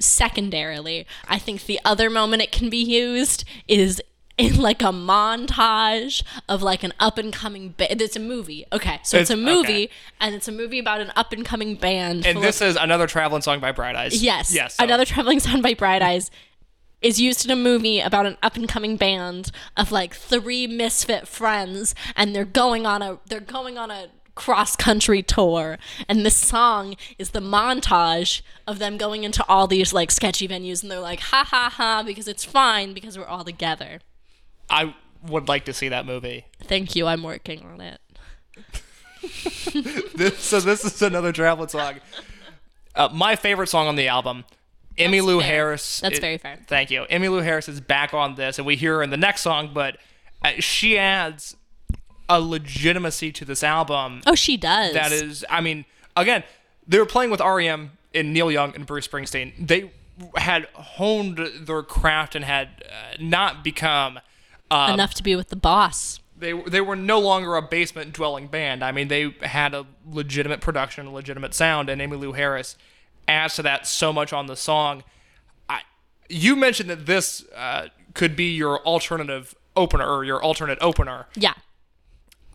secondarily, I think the other moment it can be used is in like a montage of like an up and coming band. It's a movie. Okay, so it's, It's- a movie, okay. and it's a movie about an up and coming band. And this of- is another traveling song by Bright Eyes. Yes. Yes. so- Another traveling song by Bright Eyes is used in a movie about an up and coming band of like three misfit friends and they're going on a they're going on a cross country tour and this song is the montage of them going into all these like sketchy venues and they're like ha ha ha because it's fine because we're all together. I would like to see that movie. Thank you, I'm working on it. This, so this is another travel song. Uh, my favorite song on the album. Emmylou fair. Harris. That's it- very fair. Thank you. Emmylou Harris is back on this, and we hear her in the next song, but uh, she adds a legitimacy to this album Oh, she does. that is i mean again they were playing with rem and neil young and bruce springsteen they had honed their craft and had uh, not become um, enough to be with the boss. they they were no longer a basement dwelling band i mean they had a legitimate production a legitimate sound and emmylou harris adds to that so much on the song I, you mentioned that this uh, could be your alternative opener or your alternate opener Yeah.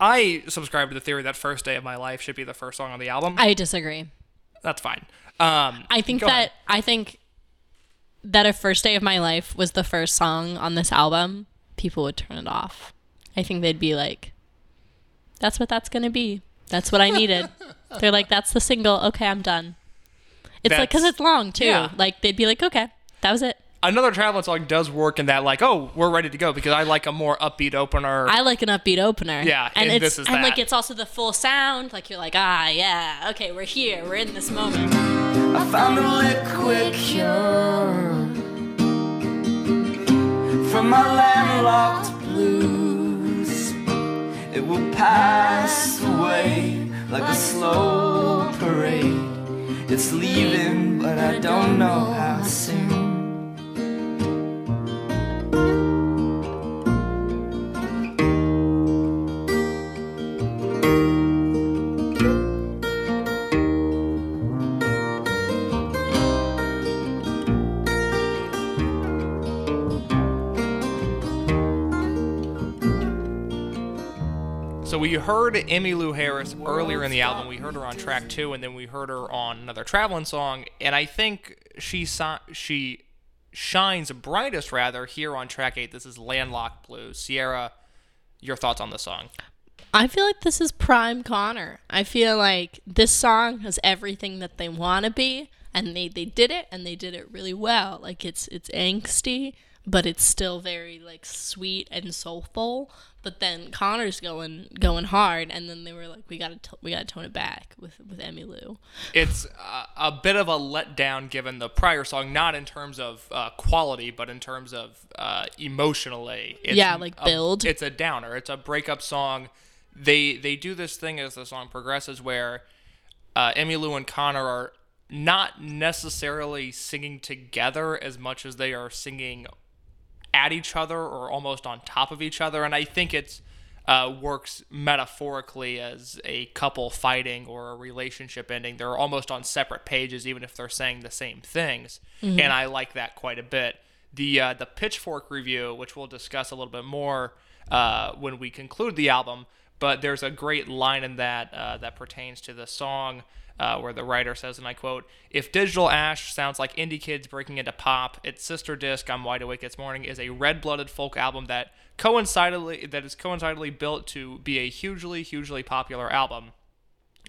I subscribe to the theory that First Day of My Life" should be the first song on the album. I disagree. That's fine. Um, I think that ahead. I think that if First Day of My Life was the first song on this album, people would turn it off. I think they'd be like, That's what that's gonna be. That's what I needed. They're like, That's the single. Okay, I'm done. It's like because it's long too. yeah. Like they'd be like, Okay, that was it. another traveling song does work in that, like, oh, we're ready to go because I like a more upbeat opener. I like an upbeat opener. Yeah, and, and it's this is and like it's also the full sound. Like you're like, ah, yeah, okay, we're here, we're in this moment. I found a liquid cure from my landlocked blues. It will pass away like a slow parade. It's leaving, but I don't know how soon. We heard Emmylou Harris earlier in the album. We heard her on track two, and then we heard her on another traveling song. And I think she si- she shines brightest rather here on track eight. This is Landlocked Blues. Sierra, your thoughts on the song? I feel like this is prime Conor. I feel like this song has everything that they want to be, and they they did it, and they did it really well. Like it's it's angsty, but it's still very like sweet and soulful. But then Conor's going going hard, and then they were like, we gotta t- we gotta tone it back with with Emmylou. It's uh, a bit of a letdown given the prior song, not in terms of uh, quality, but in terms of uh, emotionally. It's Yeah, like a- build. it's a downer. It's a breakup song. They they do this thing as the song progresses where uh, Emmylou and Conor are not necessarily singing together as much as they are singing at each other or almost on top of each other, and I think it's uh, works metaphorically as a couple fighting or a relationship ending. They're almost on separate pages, even if they're saying the same things, and I like that quite a bit. The uh, the Pitchfork review, which we'll discuss a little bit more uh, when we conclude the album, but there's a great line in that uh, that pertains to the song uh, where the writer says, and I quote, If Digital Ash sounds like indie kids breaking into pop, its sister disc, I'm Wide Awake This Morning, is a red blooded folk album that coincidentally that is coincidentally built to be a hugely, hugely popular album.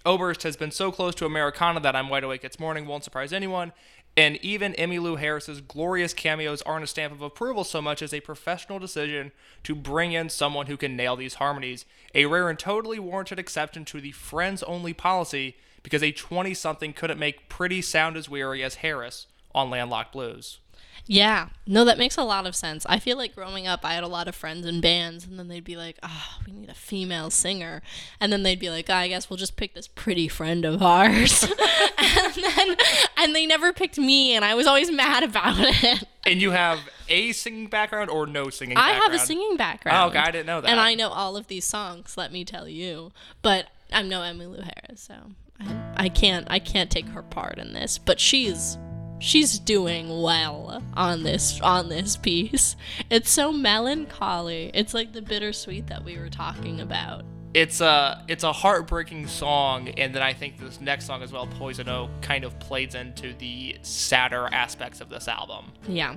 Oberst has been so close to Americana that I'm Wide Awake It's Morning won't surprise anyone, and even Emmylou Harris's glorious cameos aren't a stamp of approval so much as a professional decision to bring in someone who can nail these harmonies, a rare and totally warranted exception to the friends only policy because a 20 something couldn't make pretty sound as weary as Harris on Landlocked Blues. Yeah, no, that makes a lot of sense. I feel like growing up, I had a lot of friends in bands, and then they'd be like, "Ah, we need a female singer," and then they'd be like, "I guess we'll just pick this pretty friend of ours," and then and they never picked me, and I was always mad about it. And you have a singing background or no singing background? I background? have a singing background. Oh, okay, I didn't know that. And I know all of these songs. Let me tell you, but I'm no Emmylou Harris, so I, I can't I can't take her part in this. But she's she's doing well on this on this piece. It's so melancholy. It's like the bittersweet that we were talking about. it's a it's a heartbreaking song and then i think this next song as well poison oak kind of plays into the sadder aspects of this album Yeah.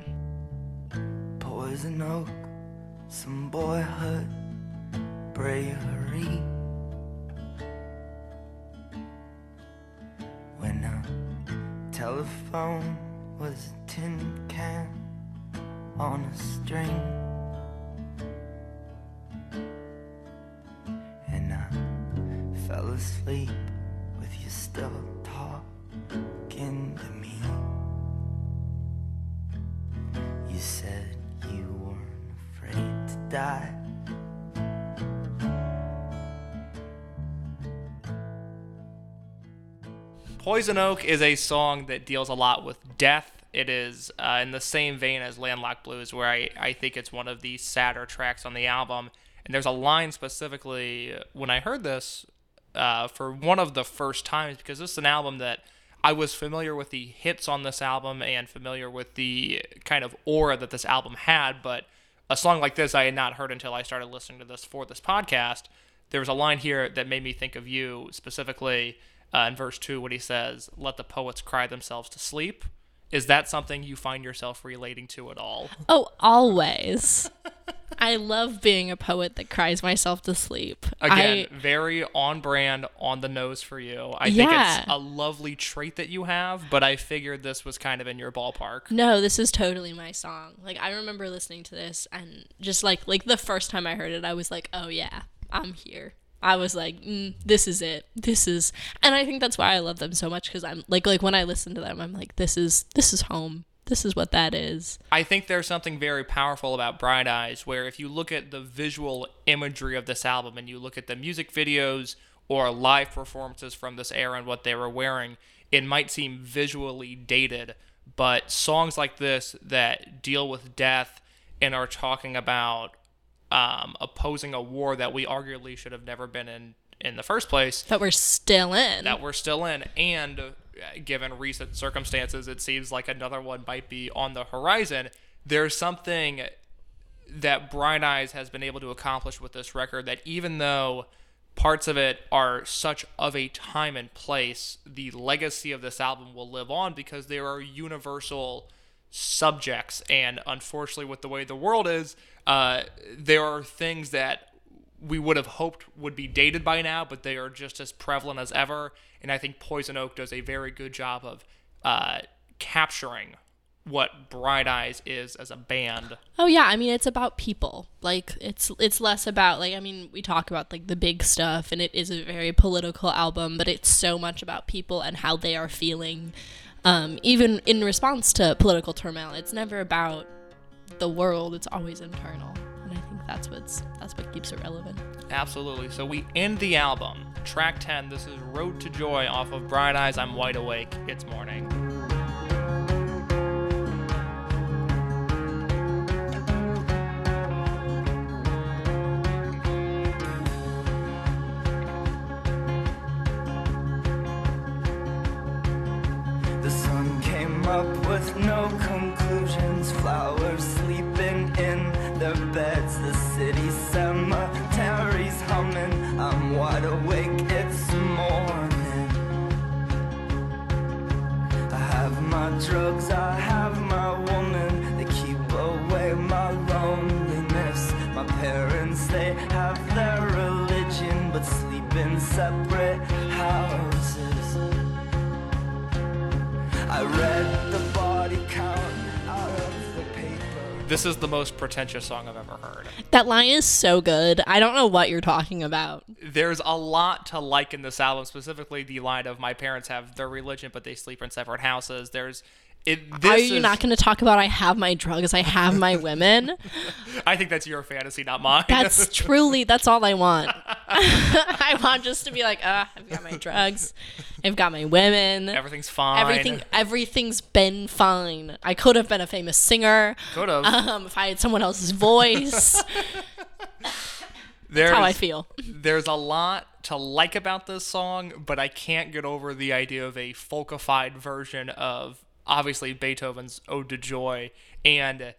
Poison oak, some boyhood bravery. When a telephone was a tin can on a string. And I fell asleep with you still talking to me. You said you weren't afraid to die. Poison oak is a song that deals a lot with death it is uh, in the same vein as landlocked blues where I, I think it's one of the sadder tracks on the album and there's a line specifically uh, when i heard this uh, for one of the first times because this is an album that I was familiar with the hits on this album and familiar with the kind of aura that this album had, but a song like this I had not heard until I started listening to this for this podcast. there was a line here that made me think of you specifically uh, in verse two when he says, "Let the poets cry themselves to sleep." Is that something you find yourself relating to at all? Oh, always. I love being a poet that cries myself to sleep. Again, I, very on brand, on the nose for you. I Yeah. think it's a lovely trait that you have, but I figured this was kind of in your ballpark. no, this is totally my song. Like I remember listening to this and just like like the first time I heard it, I was like, "Oh yeah, I'm here." I was like, mm, "This is it. This is," and I think that's why I love them so much because I'm like like when I listen to them, I'm like, "This is this is home. This is what that is." I think there's something very powerful about Bright Eyes, where if you look at the visual imagery of this album and you look at the music videos or live performances from this era and what they were wearing, it might seem visually dated, but songs like this that deal with death and are talking about um, opposing a war that we arguably should have never been in in the first place. That we're still in. that we're still in. And uh, given recent circumstances it seems like another one might be on the horizon. There's something that bright eyes has been able to accomplish with this record that even though parts of it are such of a time and place the legacy of this album will live on because there are universal subjects. And unfortunately with the way the world is uh, there are things that we would have hoped would be dated by now, but they are just as prevalent as ever. And I think Poison Oak does a very good job of uh, capturing what Bright Eyes is as a band. Oh yeah, I mean it's about people. Like it's it's less about like I mean we talk about like the big stuff and it is a very political album, but it's so much about people and how they are feeling um even in response to political turmoil. It's never about the world, it's always internal. And I think that's what's that's what keeps it relevant. Absolutely. So we end the album. Track 10, this is Road to Joy off of Bright Eyes. I'm wide awake. It's morning. Came up with no conclusions. Flowers sleeping in their beds. The city cemeteries humming. I'm wide awake, it's morning. I have my drugs, I have my woman. They keep away my loneliness. My parents, they have their religion, but sleep in separate houses. I read This is the most pretentious song I've ever heard. That line is so good. I don't know what you're talking about. There's a lot to like in this album, specifically the line of my parents have their religion, but they sleep in separate houses. There's it. This Are you is- not going to talk about I have my drugs, I have my women? I think that's your fantasy, not mine. That's truly that's all I want. I want just to be like, uh, I've got my drugs, I've got my women, Everything's fine. everything, everything's been fine. I could have been a famous singer. Could have. Um, if I had someone else's voice, There's, that's how I feel. There's a lot to like about this song, but I can't get over the idea of a folkified version of obviously Beethoven's Ode to Joy. And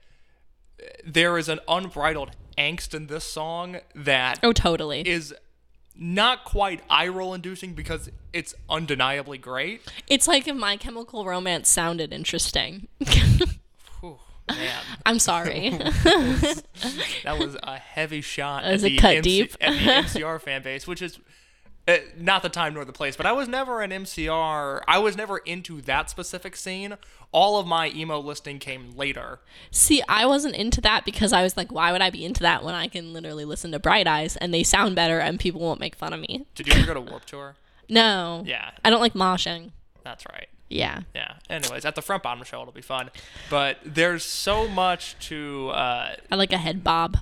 there is an unbridled angst in this song that Oh, totally. is not quite eye roll inducing because it's undeniably great. It's like if My Chemical Romance sounded interesting. Whew, man, I'm sorry. that was a heavy shot at a the, cut MC deep. at the MCR fan base, which is uh, not the time nor the place. But I was never an MCR. I was never into that specific scene. All of my emo listening came later. See, I wasn't into that because I was like, why would I be into that when I can literally listen to Bright Eyes and they sound better and people won't make fun of me? Did you ever go to Warp Tour? No. Yeah, I don't like moshing. that's right. Yeah. Yeah. Anyways, at the front bottom show, it'll be fun. But there's so much to. Uh, I like a head bob.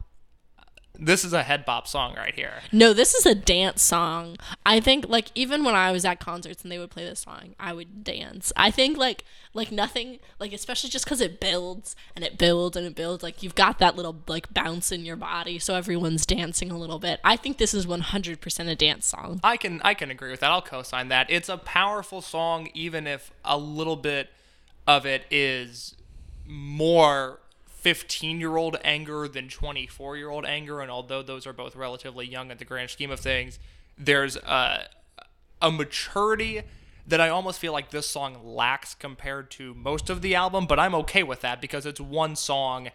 This is a head bop song right here. No, this is a dance song. I think like even when I was at concerts and they would play this song, I would dance. I think like like nothing like especially just cuz it builds and it builds and it builds like you've got that little like bounce in your body so everyone's dancing a little bit. I think this is 100% a dance song. I can I can agree with that. I'll co-sign that. It's a powerful song, even if a little bit of it is more 15 year old anger than 24 year old anger. And although those are both relatively young in the grand scheme of things, there's a, a maturity that I almost feel like this song lacks compared to most of the album. But I'm okay with that because it's one song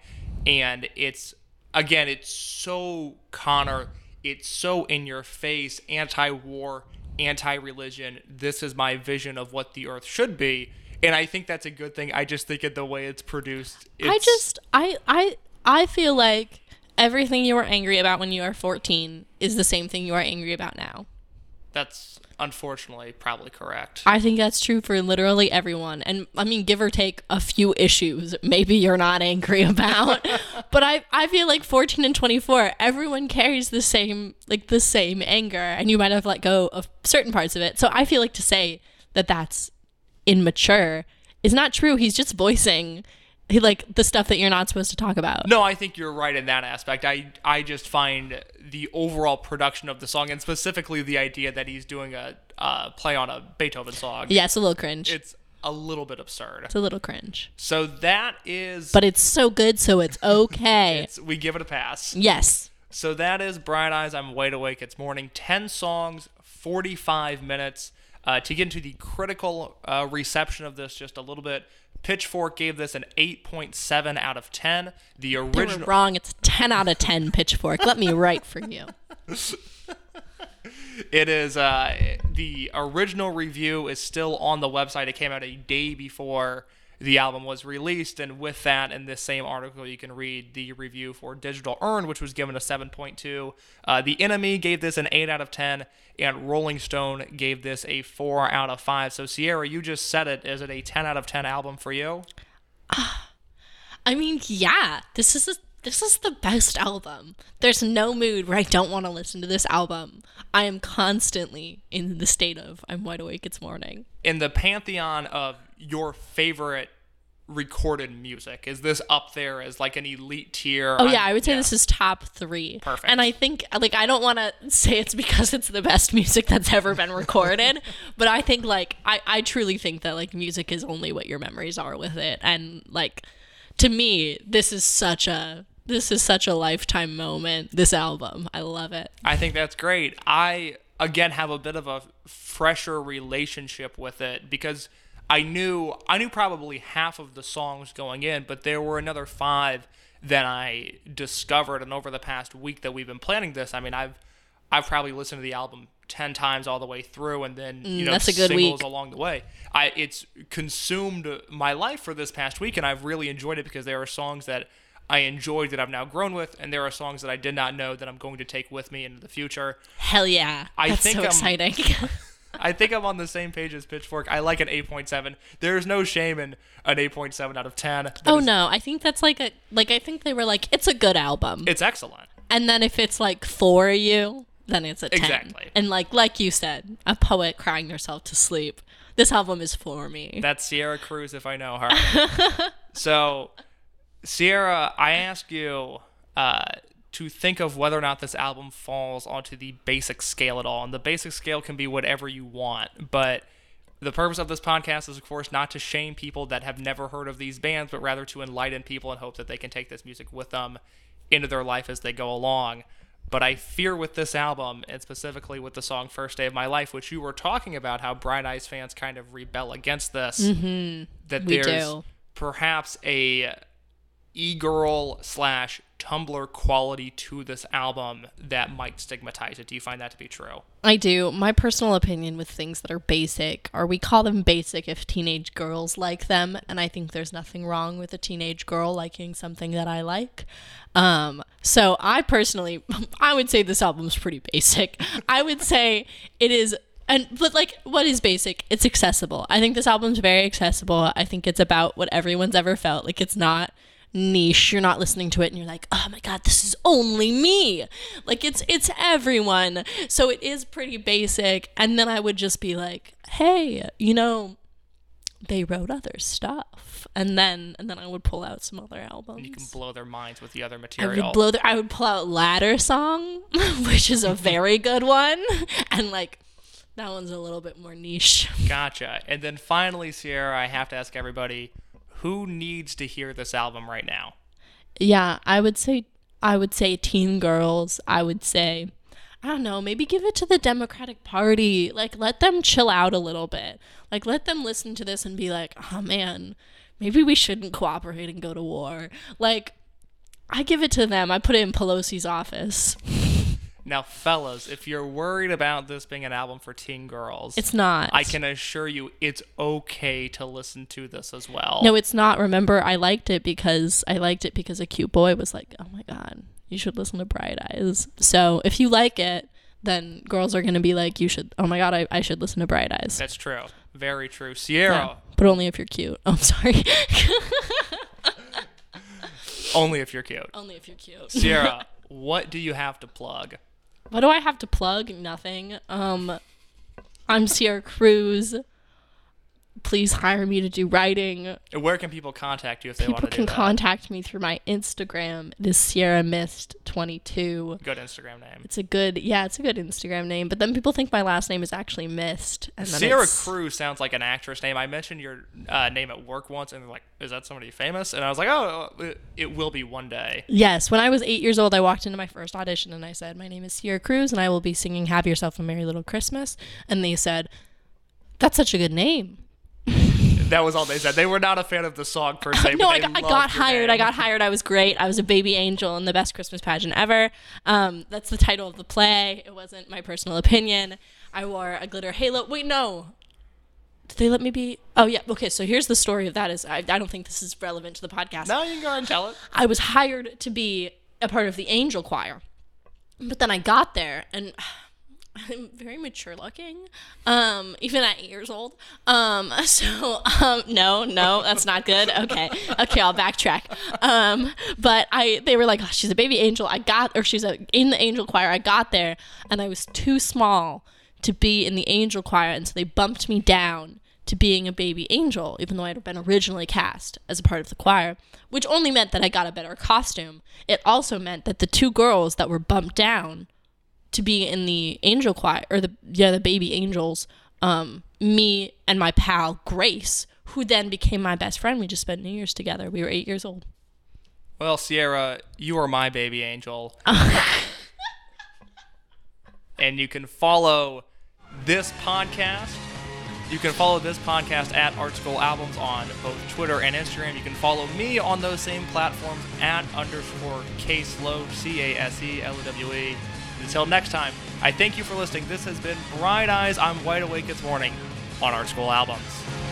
and it's, again, it's so Conor, it's so in your face, anti war, anti religion. This is my vision of what the earth should be and I think that's a good thing. I just think of the way it's produced. It's, I just I I I feel like everything you were angry about when you were 14 is the same thing you are angry about now. That's unfortunately probably correct. I think that's true for literally everyone. And I mean give or take a few issues maybe you're not angry about. but I I feel like 14 and 24 everyone carries the same like the same anger and you might have let go of certain parts of it. So I feel like to say that that's immature is not true. He's just voicing he, like the stuff that you're not supposed to talk about. No, I think you're right in that aspect. I I just find the overall production of the song and specifically the idea that he's doing a uh, play on a Beethoven song. Yeah, it's a little cringe. It's a little bit absurd. It's a little cringe. So that is But it's so good so it's okay. it's, we give it a pass. yes. So that is Bright Eyes, I'm Wide Awake, It's Morning. 10 songs, 45 minutes. Uh, to get into the critical uh, reception of this just a little bit, Pitchfork gave this an 8.7 out of 10. The You were original. wrong. It's 10 out of 10 pitchfork. Let me write for you. It is uh, the original review is still on the website. It came out a day before the album was released, and with that, in this same article, you can read the review for Digital Ash, which was given a 7.2. Uh, the NME gave this an 8 out of 10, and Rolling Stone gave this a 4 out of 5. So, Sierra, you just said it. Is it a 10 out of 10 album for you? I mean, yeah. This is a, this is the best album. There's no mood where I don't want to listen to this album. I am constantly in the state of I'm wide awake it's morning. In the pantheon of your favorite recorded music, is this up there as like an elite tier? Oh yeah, I would say this is top three. Perfect. And I think like I don't want to say it's because it's the best music that's ever been recorded, but I think like I I truly think that like music is only what your memories are with it, and like to me this is such a this is such a lifetime moment. This album, I love it. I think that's great. I again have a bit of a fresher relationship with it because I knew I knew probably half of the songs going in, but there were another five that I discovered and over the past week that we've been planning this. I mean, I've I've probably listened to the album 10 times all the way through and then you know Mm, that's a good singles week. along the way. I it's consumed my life for this past week and I've really enjoyed it because there are songs that I enjoyed that I've now grown with and there are songs that I did not know that I'm going to take with me into the future. Hell yeah, I that's think so I'm- exciting. I think I'm on the same page as Pitchfork. I like an 8.7. There's no shame in an 8.7 out of 10. That oh is- no, I think that's like a like I think they were like it's a good album. It's excellent. And then if it's like for you, then it's a 10. Exactly. And like like you said, a poet crying herself to sleep. This album is for me. That's Sierra Cruz if I know her. so, Sierra, I ask you uh, to think of whether or not this album falls onto the basic scale at all. And the basic scale can be whatever you want, but the purpose of this podcast is, of course, not to shame people that have never heard of these bands, but rather to enlighten people and hope that they can take this music with them into their life as they go along. But I fear with this album, and specifically with the song First Day of My Life, which you were talking about how Bright Eyes fans kind of rebel against this, that Mm-hmm. We there's do. perhaps a e-girl slash Tumblr quality to this album that might stigmatize it. Do you find that to be true? I do. My personal opinion with things that are basic are we call them basic if teenage girls like them, and I think there's nothing wrong with a teenage girl liking something that I like. Um, so I personally, I would say this album's pretty basic. I would say it is. And but like what is basic? It's accessible. I think this album's very accessible. I think it's about what everyone's ever felt. Like it's not niche. You're not listening to it and you're like, "Oh my god, this is only me." Like it's it's everyone. So it is pretty basic. And then I would just be like, "Hey, you know, they wrote other stuff." And then and then I would pull out some other albums. You can blow their minds with the other material I would blow their I would pull out Ladder Song, which is a very good one. And like that one's a little bit more niche. Gotcha. And then finally, Sierra, I have to ask everybody who needs to hear this album right now? Yeah, I would say I would say teen girls. I would say I don't know, maybe give it to the Democratic Party. Like let them chill out a little bit. Like let them listen to this and be like, "Oh man, maybe we shouldn't cooperate and go to war." Like I give it to them. I put it in Pelosi's office. Now, fellas, if you're worried about this being an album for teen girls, It's not. I can assure you it's okay to listen to this as well. No, it's not. Remember, I liked it because I liked it because a cute boy was like, "Oh my god, you should listen to Bright Eyes." So if you like it, then girls are gonna be like, "You should." Oh my god, I, I should listen to Bright Eyes. That's true. Very true. Sierra, Yeah, but only if you're cute. Oh, I'm sorry. only if you're cute. only if you're cute. Sierra, what do you have to plug? What do I have to plug? Nothing. Um, I'm Sierra Cruz. Please hire me to do writing. Where can people contact you if they want People to do can contact me through my Instagram. It is Sierra Mist 22. Good Instagram name. It's a good, yeah, it's a good Instagram name. But then people think my last name is actually Mist. And Sierra Cruz sounds like an actress name. I mentioned your uh, name at work once, and they're like, "Is that somebody famous?" And I was like, "Oh, it, it will be one day." Yes, when I was eight years old, I walked into my first audition and I said, "My name is Sierra Cruz, and I will be singing Have Yourself a Merry Little Christmas." And they said, "That's such a good name." That was all they said. They were not a fan of the song per se. no, I got, I got hired. I got hired. I was great. I was a baby angel in the best Christmas pageant ever. Um, that's the title of the play. It wasn't my personal opinion. I wore a glitter halo. Wait, no. Did they let me be? Oh yeah. Okay. So here's the story of that. Is I, I don't think this is relevant to the podcast. No, you can go ahead and tell it. I was hired to be a part of the angel choir. But then I got there and I'm very mature looking, um, even at eight years old. Um, so um, no, no, that's not good. Okay, okay, I'll backtrack. Um, but I, they were like, oh, she's a baby angel. I got, or she's a, in the angel choir. I got there, and I was too small to be in the angel choir, and so they bumped me down to being a baby angel, even though I'd been originally cast as a part of the choir, which only meant that I got a better costume. It also meant that the two girls that were bumped down to be in the angel choir or the yeah the baby angels um me and my pal grace who then became my best friend we just spent new year's together we were eight years old Well, Sierra, you are my baby angel. and you can follow this podcast. You can follow this podcast at Art School Albums on both Twitter and Instagram. You can follow me on those same platforms at underscore caseload, C A S E L O W E. Until next time, I thank you for listening. This has been Bright Eyes. I'm wide awake this morning on Art School Albums.